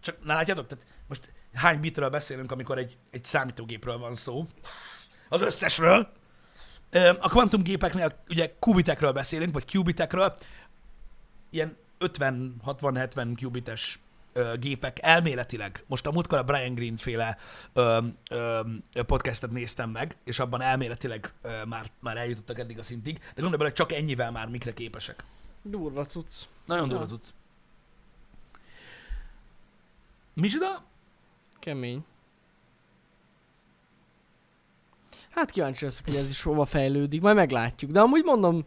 Speaker 1: csak na, látjátok, tehát most hány bitről beszélünk, amikor egy, egy számítógépről van szó? Az összesről. Ö, a kvantumgépeknél ugye kubitekről beszélünk, vagy kubitekről. Ilyen 50-60-70 kubites gépek elméletileg. Most a múltkor a Brian Green féle ö, ö, podcastet néztem meg, és abban elméletileg ö, már, már eljutottak eddig a szintig, de gondolj bele, csak ennyivel már mikre képesek.
Speaker 2: Durva cucc.
Speaker 1: Nagyon durva
Speaker 2: Ja.
Speaker 1: cucc. Micsoda?
Speaker 2: Kemény. Hát kíváncsi leszek, hogy ez is hova fejlődik, majd meglátjuk. De amúgy mondom,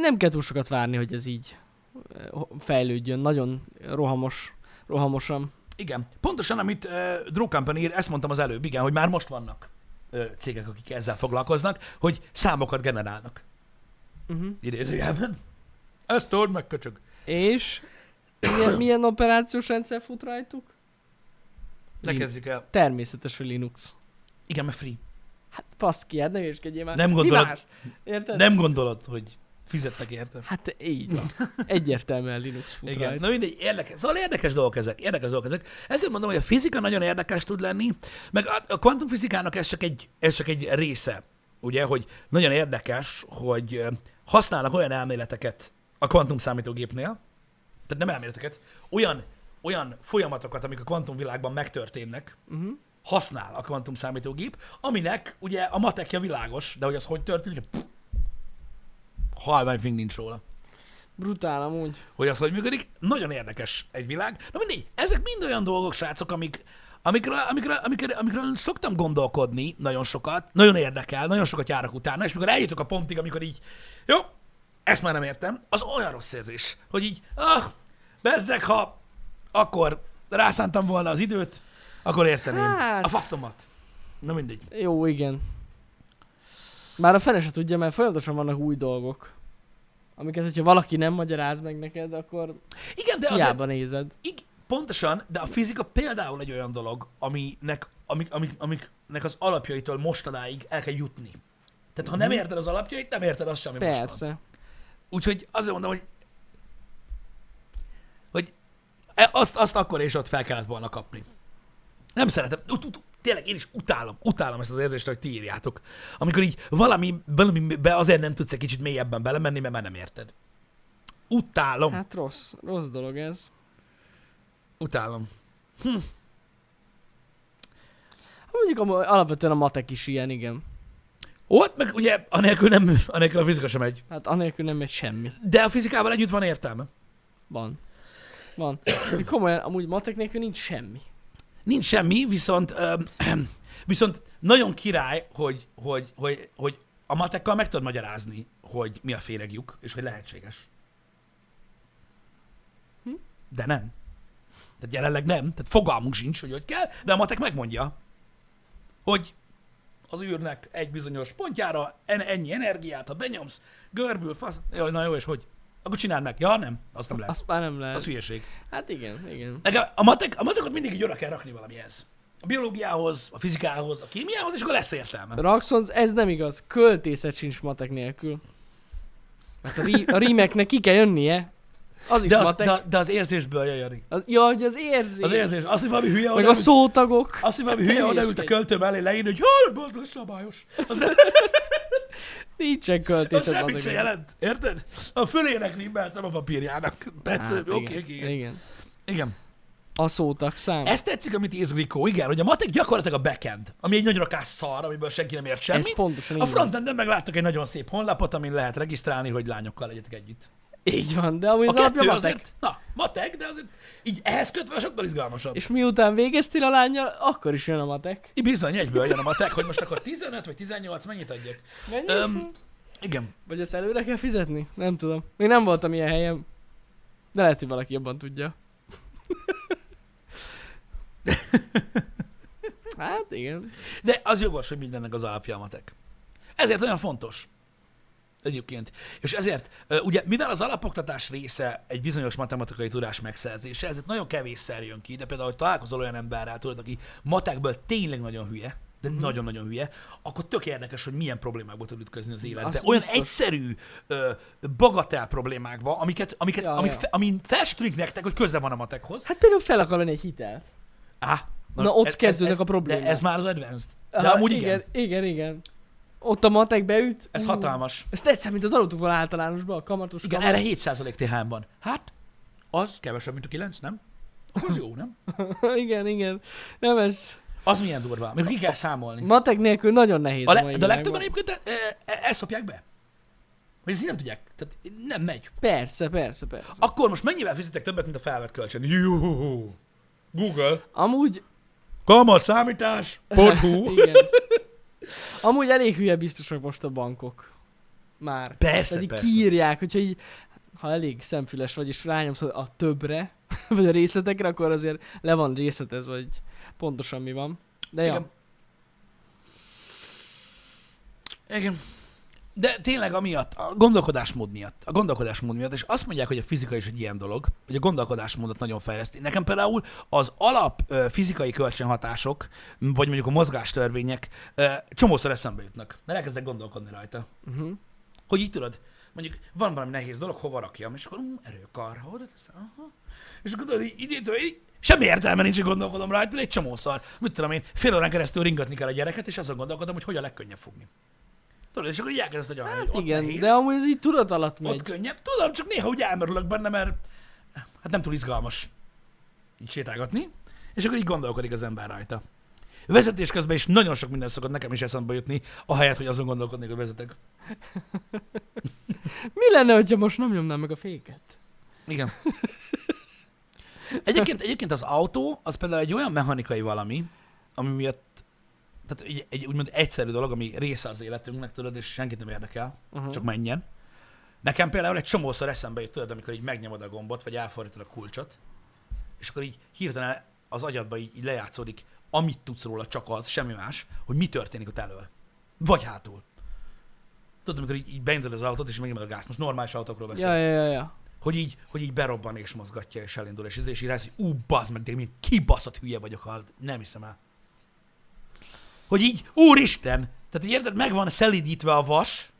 Speaker 2: nem kell túl sokat várni, hogy ez így fejlődjön. Nagyon rohamos, rohamosan.
Speaker 1: Igen. Pontosan, amit uh, Draw Company ír, ezt mondtam az előbb, igen, hogy már most vannak uh, cégek, akik ezzel foglalkoznak, hogy számokat generálnak.
Speaker 2: Uh-huh.
Speaker 1: Idézőjelben. Ezt told meg, köcsög.
Speaker 2: És milyen, milyen operációs rendszer fut rajtuk?
Speaker 1: Ne kezdjük el.
Speaker 2: Természetes, hogy Linux.
Speaker 1: Igen, mert free.
Speaker 2: Hát paszki, hát ne hülyeskedjél már.
Speaker 1: Nem gondolod-?
Speaker 2: Érted?
Speaker 1: Nem gondolod, hogy fizetnek érte.
Speaker 2: Hát így van. Egyértelműen Linux fut
Speaker 1: Igen,
Speaker 2: rajta.
Speaker 1: na mindegy, érdekes. Szóval érdekes dolgok ezek, érdekes dolgok ezek. Ezért mondom, hogy a fizika nagyon érdekes tud lenni, meg a, kvantumfizikának ez csak, egy, ez csak egy része, ugye, hogy nagyon érdekes, hogy használnak olyan elméleteket a kvantum számítógépnél, tehát nem elméleteket, olyan, olyan folyamatokat, amik a kvantumvilágban megtörténnek,
Speaker 2: Uh-huh.
Speaker 1: használ a kvantum számítógép, aminek ugye a matekja világos, de hogy az hogy történik, pff, halvány nincs róla
Speaker 2: Brutál amúgy.
Speaker 1: hogy az hogy működik. Nagyon érdekes egy világ. Na mindegy, ezek mind olyan dolgok, srácok, amik, amikről, amikről, amikről, amikről szoktam gondolkodni nagyon sokat, nagyon érdekel, nagyon sokat járok utána, és mikor eljutok a pontig, amikor így, jó, ezt már nem értem, az olyan rossz érzés, hogy így, ah, bezzek, ha akkor rászántam volna az időt, akkor érteném.
Speaker 2: Hát.
Speaker 1: A faszomat. Na mindegy.
Speaker 2: Jó, igen. Bár a fene se tudja, mert folyamatosan vannak új dolgok. Amiket, hogyha valaki nem magyaráz meg neked, akkor
Speaker 1: Igen, de azért,
Speaker 2: hiába nézed.
Speaker 1: Ig- pontosan, de a fizika például egy olyan dolog, aminek, amik, amik, amiknek az alapjaitól mostanáig el kell jutni. Tehát ha nem érted az alapjait, nem érted azt sem, ami most van.
Speaker 2: Persze.
Speaker 1: Úgyhogy azért mondom, hogy hogy e- azt, azt akkor és ott fel kellett volna kapni. Nem szeretem. Ut, ut, tényleg én is utálom, utálom ezt az érzést, hogy ti írjátok. Amikor így valami, valamibe azért nem tudsz egy kicsit mélyebben belemenni, mert már nem érted. Utálom, hát.
Speaker 2: Rossz, rossz dolog ez.
Speaker 1: utálom.
Speaker 2: Mondjuk amúgy alapvetően a matek is ilyen, igen.
Speaker 1: Ott meg ugye anélkül, nem, anélkül a fizika sem megy.
Speaker 2: Hát anélkül nem megy semmi.
Speaker 1: De a fizikával együtt van értelme.
Speaker 2: Van. Van. Komolyan, amúgy matek nélkül nincs semmi.
Speaker 1: Nincs semmi, viszont, öm, viszont nagyon király, hogy, hogy, hogy, hogy a matekkal meg tudod magyarázni, hogy mi a féregjuk, és hogy lehetséges.
Speaker 2: Hm?
Speaker 1: De nem. Tehát jelenleg nem. Tehát fogalmunk sincs, hogy hogy kell, de a matek megmondja, hogy az űrnek egy bizonyos pontjára en- ennyi energiát, ha benyomsz, görbül, fasz, jaj, na jó, és hogy? Akkor csináld meg. Ja, nem, azt nem lehet.
Speaker 2: Azt már nem lehet.
Speaker 1: Az hülyeség.
Speaker 2: Hát igen, igen.
Speaker 1: Nekem a, matek, a matekot mindig így oda kell rakni valamihez. a biológiához, a fizikához, a kémiához, és akkor lesz értelme.
Speaker 2: Raxons, ez nem igaz. Költészet sincs matek nélkül. Mert a, rí- a rímeknek ki kell jönnie. Az is
Speaker 1: De az,
Speaker 2: matek.
Speaker 1: de, de az érzésből jön, Jani.
Speaker 2: Az, ja, hogy az érzés.
Speaker 1: Az érzés. Az, hogy valami hülye
Speaker 2: Meg
Speaker 1: oda
Speaker 2: a szótagok.
Speaker 1: Az, hogy valami hülye odaült a költő mellé leírni, hogy hol, bazd meg, szabályos. Az, nem,
Speaker 2: Nincsen
Speaker 1: az
Speaker 2: költészet
Speaker 1: semmit
Speaker 2: matek
Speaker 1: se jelent. Érted? A fölének rimmeltem a papírjának. Persze,
Speaker 2: Hát,
Speaker 1: oké,
Speaker 2: igen,
Speaker 1: oké, igen.
Speaker 2: igen.
Speaker 1: Igen.
Speaker 2: A szótag szám.
Speaker 1: Ezt tetszik, amit ír Grikó, igen, hogy a matek gyakorlatilag a backend, ami egy nagy rakás szar, amiből senki nem ért semmit.
Speaker 2: Ez pontosan
Speaker 1: a frontenden meg láttok egy nagyon szép honlapot, amin lehet regisztrálni, hogy lányokkal legyetek együtt.
Speaker 2: Így van, de amúgy
Speaker 1: A
Speaker 2: az alapja matek.
Speaker 1: azért, na, matek, de azért így ehhez kötve sokkal izgalmasabb. És
Speaker 2: miután végeztél a lányjal, akkor is jön a matek.
Speaker 1: bizony, egyből jön a matek, hogy most akkor 15 vagy 18, mennyit adjak?
Speaker 2: Mennyi?
Speaker 1: Öm, igen.
Speaker 2: Vagy ezt előre kell fizetni? Nem tudom. Még nem voltam ilyen helyen. De lehet, hogy valaki jobban tudja. hát igen.
Speaker 1: De az jogos, hogy mindennek az alapja a matek. Ezért olyan fontos. Egyébként. És ezért, ugye, mivel az alapoktatás része egy bizonyos matematikai tudás megszerzése, ezért nagyon kevésszer jön ki, de például, hogy találkozol olyan emberrel, tudod, aki matekből tényleg nagyon hülye, de
Speaker 2: Mhm.
Speaker 1: mm-hmm. nagyon-nagyon hülye, akkor tök érdekes, hogy milyen problémákba tud ütközni az életbe.
Speaker 2: Az
Speaker 1: Olyan
Speaker 2: biztos.
Speaker 1: egyszerű, ö, bagatel problémákba, amiket, amiket,
Speaker 2: Ja,
Speaker 1: amik
Speaker 2: ja.
Speaker 1: Fe, amin fel nektek, hogy köze van a matekhoz.
Speaker 2: Hát például fel akar egy hitelt.
Speaker 1: Á,
Speaker 2: Na, ott kezdődnek a problémák.
Speaker 1: De ez már az advanced. De
Speaker 2: Aha,
Speaker 1: amúgy igen.
Speaker 2: igen. Igen, igen. Ott a matek beüt.
Speaker 1: Ez
Speaker 2: ú,
Speaker 1: hatalmas.
Speaker 2: Ez tetszett, mint az volna általánosban, a kamatos
Speaker 1: Igen,
Speaker 2: kamat.
Speaker 1: erre 7% TH-n van. Hát, az kevesebb, mint a 9, nem? Az jó, nem?
Speaker 2: igen, igen. Nem ez...
Speaker 1: Az milyen durva, amikor ki kell számolni.
Speaker 2: Matek nélkül nagyon nehéz
Speaker 1: A
Speaker 2: a,
Speaker 1: le,
Speaker 2: mai
Speaker 1: de a legtöbben egyébként e, e, ezt szopják be. Vagy ezt nem tudják. Tehát nem megy.
Speaker 2: Persze, persze, persze.
Speaker 1: Akkor most mennyivel fizetek többet, mint a felvett kölcsön? Jó. Google.
Speaker 2: Amúgy...
Speaker 1: Kamat számítás. Porthu.
Speaker 2: igen. Amúgy elég hülye biztosak most a bankok. Már.
Speaker 1: Persze,
Speaker 2: Pedig
Speaker 1: persze.
Speaker 2: kiírják, hogyha így, ha elég szemfüles vagy, és rányomsz a többre, vagy a részletekre, akkor azért le van részletezve, vagy pontosan mi van. De ja,
Speaker 1: Igen. De tényleg amiatt, a gondolkodásmód miatt, a gondolkodásmód miatt, és azt mondják, hogy a fizika is egy ilyen dolog, hogy a gondolkodásmódot nagyon fejleszti. Nekem például az alap ö, fizikai kölcsönhatások, vagy mondjuk a mozgástörvények ö, csomószor eszembe jutnak, mert elkezdek gondolkodni rajta.
Speaker 2: uh-huh.
Speaker 1: Hogy így tudod, mondjuk van valami nehéz dolog, hova rakjam, és akkor um, erőkar, oda teszem, aha. És akkor tudod, így, idétől, így, semmi értelme nincs, hogy gondolkodom rajta, egy csomószor. Mit tudom én, fél órán keresztül ringatni kell a gyereket, és azon gondolkodom, hogy hogy a legkönnyebb fogni. Tudod, és akkor így elkezdesz, hogy
Speaker 2: Hát
Speaker 1: ott
Speaker 2: igen,
Speaker 1: nehéz,
Speaker 2: de amúgy ez így tudat alatt
Speaker 1: ott
Speaker 2: megy.
Speaker 1: könnyebb. Tudom, csak néha úgy elmerülök benne, mert hát nem túl izgalmas így sétálgatni, és akkor így gondolkodik az ember rajta. Vezetés közben is nagyon sok minden szokott nekem is eszembe jutni, ahelyett, hogy azon gondolkodnék, hogy vezetek.
Speaker 2: Mi lenne, hogyha most nem nyomnám meg a féket?
Speaker 1: Igen. Egyébként, egyébként az autó, az például egy olyan mechanikai valami, ami miatt, tehát egy, egy úgymond egyszerű dolog, ami része az életünknek, tudod, és senkit nem érdekel,
Speaker 2: Aha.
Speaker 1: csak menjen. Nekem például egy csomószor eszembe jut, tudod, amikor így megnyomod a gombot, vagy elfordítod a kulcsot, és akkor így hirtelen az agyadba így, így lejátszódik, amit tudsz róla, csak az, semmi más, hogy mi történik ott elől. Vagy hátul. Tudod, amikor így, így beindítod az autót, és megnyomod a gázt. Most normális autókról beszélek
Speaker 2: Ja, ja, ja, ja.
Speaker 1: hogy így, hogy így berobban és mozgatja, és elindul, és, és így rász, hogy ú, bazd meg, de én kibaszott hülye vagyok, ha nem hiszem el. Hogy így, úristen, tehát így érted, meg van szelidítve a vas,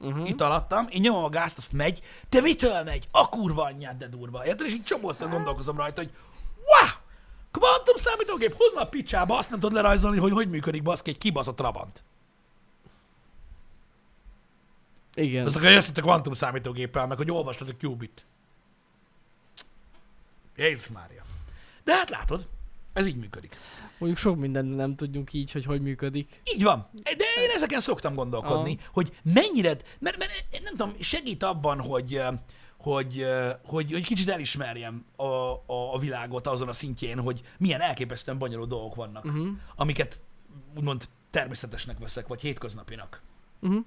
Speaker 2: Uh-huh.
Speaker 1: itt alattam, én nyomom a gázt, azt megy, de mitől megy? A kurva anyját, de durva. Érted? És így csomószor gondolkozom rajta, hogy wow! Kvantum számítógép, hozd már a picsába, azt nem tudod lerajzolni, hogy hogy működik baszki egy kibaszott trabant.
Speaker 2: Igen.
Speaker 1: Azt akkor jössz a kvantum számítógéppel, meg hogy olvastad a Qubit. Jézus Mária. De hát látod, ez így működik.
Speaker 2: Mondjuk sok minden nem tudjunk így, hogy hogy működik.
Speaker 1: Így van. De én ezeken szoktam gondolkodni,
Speaker 2: Aha.
Speaker 1: hogy mennyire, mert, mert nem tudom, segít abban, hogy, hogy, hogy, hogy kicsit elismerjem a, a, a világot azon a szintjén, hogy milyen elképesztően bonyolult dolgok vannak,
Speaker 2: Uh-huh.
Speaker 1: amiket úgymond természetesnek veszek, vagy hétköznapinak.
Speaker 2: Uh-huh.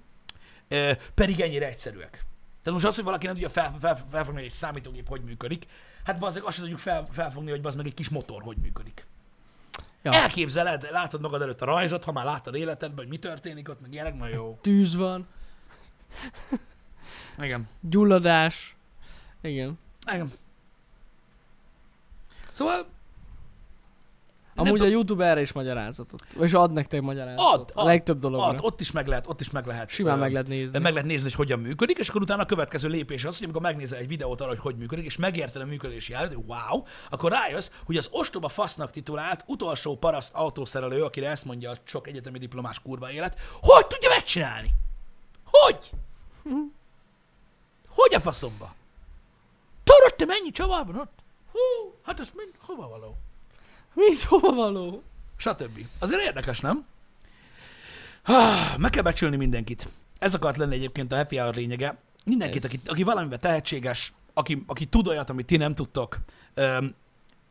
Speaker 1: Pedig ennyire egyszerűek. Tehát most az, hogy valaki nem tudja fel, fel, felfogni, hogy egy számítógép hogy működik, hát bazzeg azt sem tudjuk fel, felfogni, hogy bazd meg egy kis motor hogy működik.
Speaker 2: Ja.
Speaker 1: Elképzeled, látod magad előtt a rajzot, ha már láttad életedben, hogy mi történik ott, meg ilyenek, nagyon jó.
Speaker 2: Tűz van,
Speaker 1: Igen.
Speaker 2: gyulladás. Igen.
Speaker 1: Igen. Szóval
Speaker 2: Amúgy a
Speaker 1: tudom-
Speaker 2: YouTube erre is magyarázatot. Vagy ad nektek magyarázatot.
Speaker 1: Ad,
Speaker 2: a legtöbb dologra.
Speaker 1: Ad, ott is meg lehet, ott is meg lehet.
Speaker 2: Simán meg lehet nézni.
Speaker 1: meg lehet nézni, hogy hogyan működik, és akkor utána a következő lépés az, hogy amikor megnézel egy videót arra, hogy hogy működik, és megérted a működési hogy wow, akkor rájössz, hogy az ostoba fasznak titulált utolsó paraszt autószerelő, akire ezt mondja a sok egyetemi diplomás kurva élet, hogy tudja megcsinálni? Hogy? Hogy a faszomba? Tudod, te mennyi csavar van ott? Hú, hát ez mind hova való?
Speaker 2: Mit hova való?
Speaker 1: stb. Azért érdekes, nem? Meg kell becsülni mindenkit. Ez akart lenni egyébként a happy hour lényege. Mindenkit,
Speaker 2: Ez-
Speaker 1: aki, aki valamiben tehetséges, aki, aki tud olyat, amit ti nem tudtok. Öm,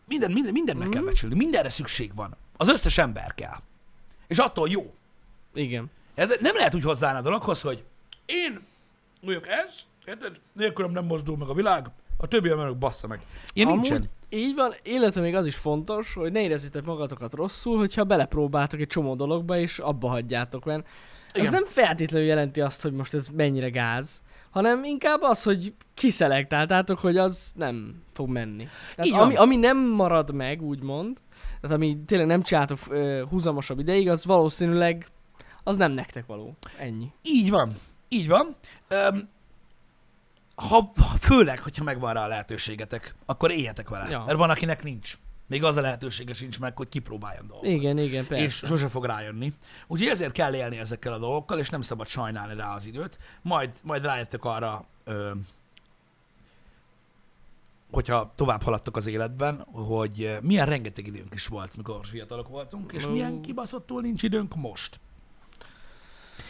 Speaker 1: minden, minden, minden meg kell
Speaker 2: Mhm.
Speaker 1: becsülni. Mindenre szükség van. Az összes ember kell. És attól jó.
Speaker 2: Igen.
Speaker 1: Ez nem lehet úgy hozzáállni a dologhoz, hogy én vagyok ez, érted? Nélkülem nem mozdul meg a világ, a többi emberek bassza meg. Ilyen
Speaker 2: Amúgy
Speaker 1: nincsen.
Speaker 2: Így van, illetve még az is fontos, hogy ne érezzétek magatokat rosszul, hogyha belepróbáltok egy csomó dologba, és abba hagyjátok, mert ez
Speaker 1: Igen.
Speaker 2: nem feltétlenül jelenti azt, hogy most ez mennyire gáz, hanem inkább az, hogy kiszelektáltátok, hogy az nem fog menni. Tehát
Speaker 1: van.
Speaker 2: ami, ami nem marad meg, úgymond, tehát ami tényleg nem csináltok húzamosabb ideig, az valószínűleg az nem nektek való. Ennyi.
Speaker 1: Így van. Így van. Öm, ha, főleg, hogyha megvan rá a lehetőségetek, akkor éljetek vele.
Speaker 2: Ja.
Speaker 1: Mert van, akinek nincs. Még az a lehetősége sincs meg, hogy kipróbáljon dolgokat.
Speaker 2: Igen, igen, persze.
Speaker 1: És sose fog rájönni. Úgyhogy ezért kell élni ezekkel a dolgokkal, és nem szabad sajnálni rá az időt. Majd, majd rájöttek arra, ö, hogyha tovább haladtok az életben, hogy milyen rengeteg időnk is volt, mikor fiatalok voltunk, és milyen kibaszottul nincs időnk most.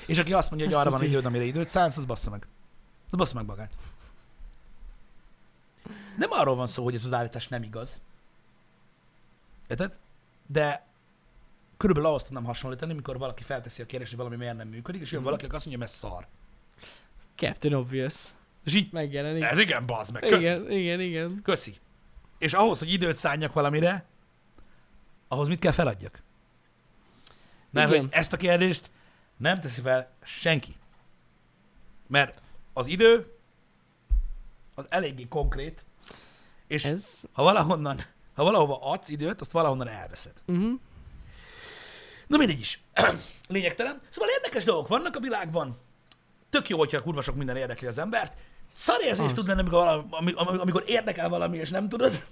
Speaker 1: És aki azt mondja, hogy
Speaker 2: Ezt
Speaker 1: arra van időd, amire időt szánsz, az bassza meg. Az bassza meg magát. Nem arról van szó, hogy ez az állítás nem igaz. Érted? De körülbelül ahhoz tudnám hasonlítani, mikor valaki felteszi a kérdést, hogy valami miért nem működik, és jön
Speaker 2: Mhm.
Speaker 1: valaki, aki azt mondja, mert szar.
Speaker 2: Captain Obvious.
Speaker 1: És így,
Speaker 2: Megjelenik.
Speaker 1: ez igen, bazd meg, köszi.
Speaker 2: Igen, igen, igen.
Speaker 1: köszi. És ahhoz, hogy időt szálljak valamire, ahhoz mit kell feladjak? Mert
Speaker 2: Igen.
Speaker 1: hogy ezt a kérdést nem teszi fel senki. Mert az idő az eléggé konkrét, és
Speaker 2: Ez...
Speaker 1: ha valahonnan, ha valahova adsz időt, azt valahonnan elveszed.
Speaker 2: Uh-huh.
Speaker 1: Na mindegy is. Lényegtelen. Szóval érdekes dolgok vannak a világban. Tök jó, hogyha kurva sok minden érdekli az embert. Szar érzés
Speaker 2: Az.
Speaker 1: tud lenni, amikor, valami, ami- ami- amikor érdekel valami, és nem tudod.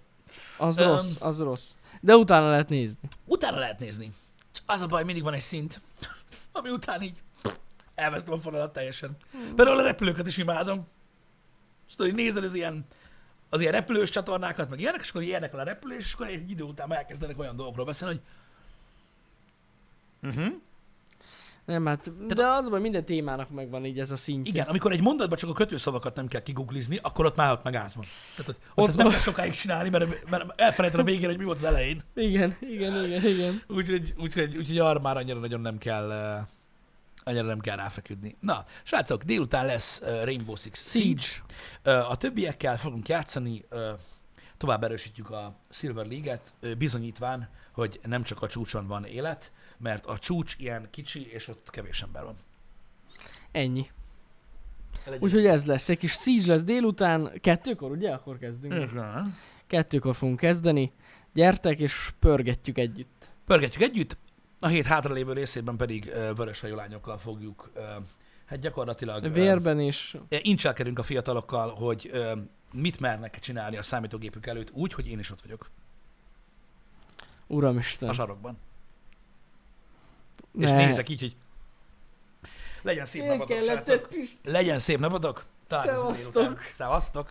Speaker 2: Az
Speaker 1: Öm.
Speaker 2: rossz, az rossz. De utána lehet nézni.
Speaker 1: Utána lehet nézni. Csak az a baj, mindig van egy szint, ami után így elvesztem a fonalat teljesen. Például a repülőket is imádom. És tudod, hogy nézed az ilyen, az ilyen repülős csatornákat, meg ilyenek, és akkor érdekel a repülés, és akkor egy idő után már elkezdenek olyan dolgokról beszélni, hogy uh-huh.
Speaker 2: Nem, hát, de az baj, minden témának megvan így ez a szintje.
Speaker 1: Igen, amikor egy mondatban csak a kötőszavakat nem kell kiguglizni, akkor ott már ott meg gáz van. Tehát ott, ott,
Speaker 2: Ott
Speaker 1: ezt nem kell sokáig csinálni, mert, mert elfelejted a végén, hogy mi volt az elején.
Speaker 2: Igen, igen, igen, igen.
Speaker 1: Úgyhogy, úgyhogy, úgyhogy arra már annyira nagyon nem kell uh, annyira nem kell ráfeküdni. Na, srácok, délután lesz Rainbow Six Siege.
Speaker 2: Siege.
Speaker 1: A többiekkel fogunk játszani, tovább erősítjük a Silver League-et, bizonyítván, hogy nem csak a csúcson van élet, mert a csúcs ilyen kicsi, és ott kevés ember van.
Speaker 2: Ennyi. Úgyhogy ez lesz. Egy kis Siege lesz délután. Kettőkor, ugye? Akkor kezdünk.
Speaker 1: Igen.
Speaker 2: Kettőkor fogunk kezdeni. Gyertek és pörgetjük együtt.
Speaker 1: Pörgetjük együtt, a hét hátralévő részében pedig uh, vöröshajú lányokkal fogjuk, hát gyakorlatilag
Speaker 2: Vérben is.
Speaker 1: incselkedünk a fiatalokkal, hogy mit mernek csinálni a számítógépük előtt úgy, hogy én is ott vagyok
Speaker 2: Uramisten.
Speaker 1: a sarokban. És
Speaker 2: Ne.
Speaker 1: nézek így, hogy legyen szép
Speaker 2: Milyen
Speaker 1: napotok, srácok. Legyen szép napotok. Találkozunk
Speaker 2: Szevasztok.
Speaker 1: Szevasztok.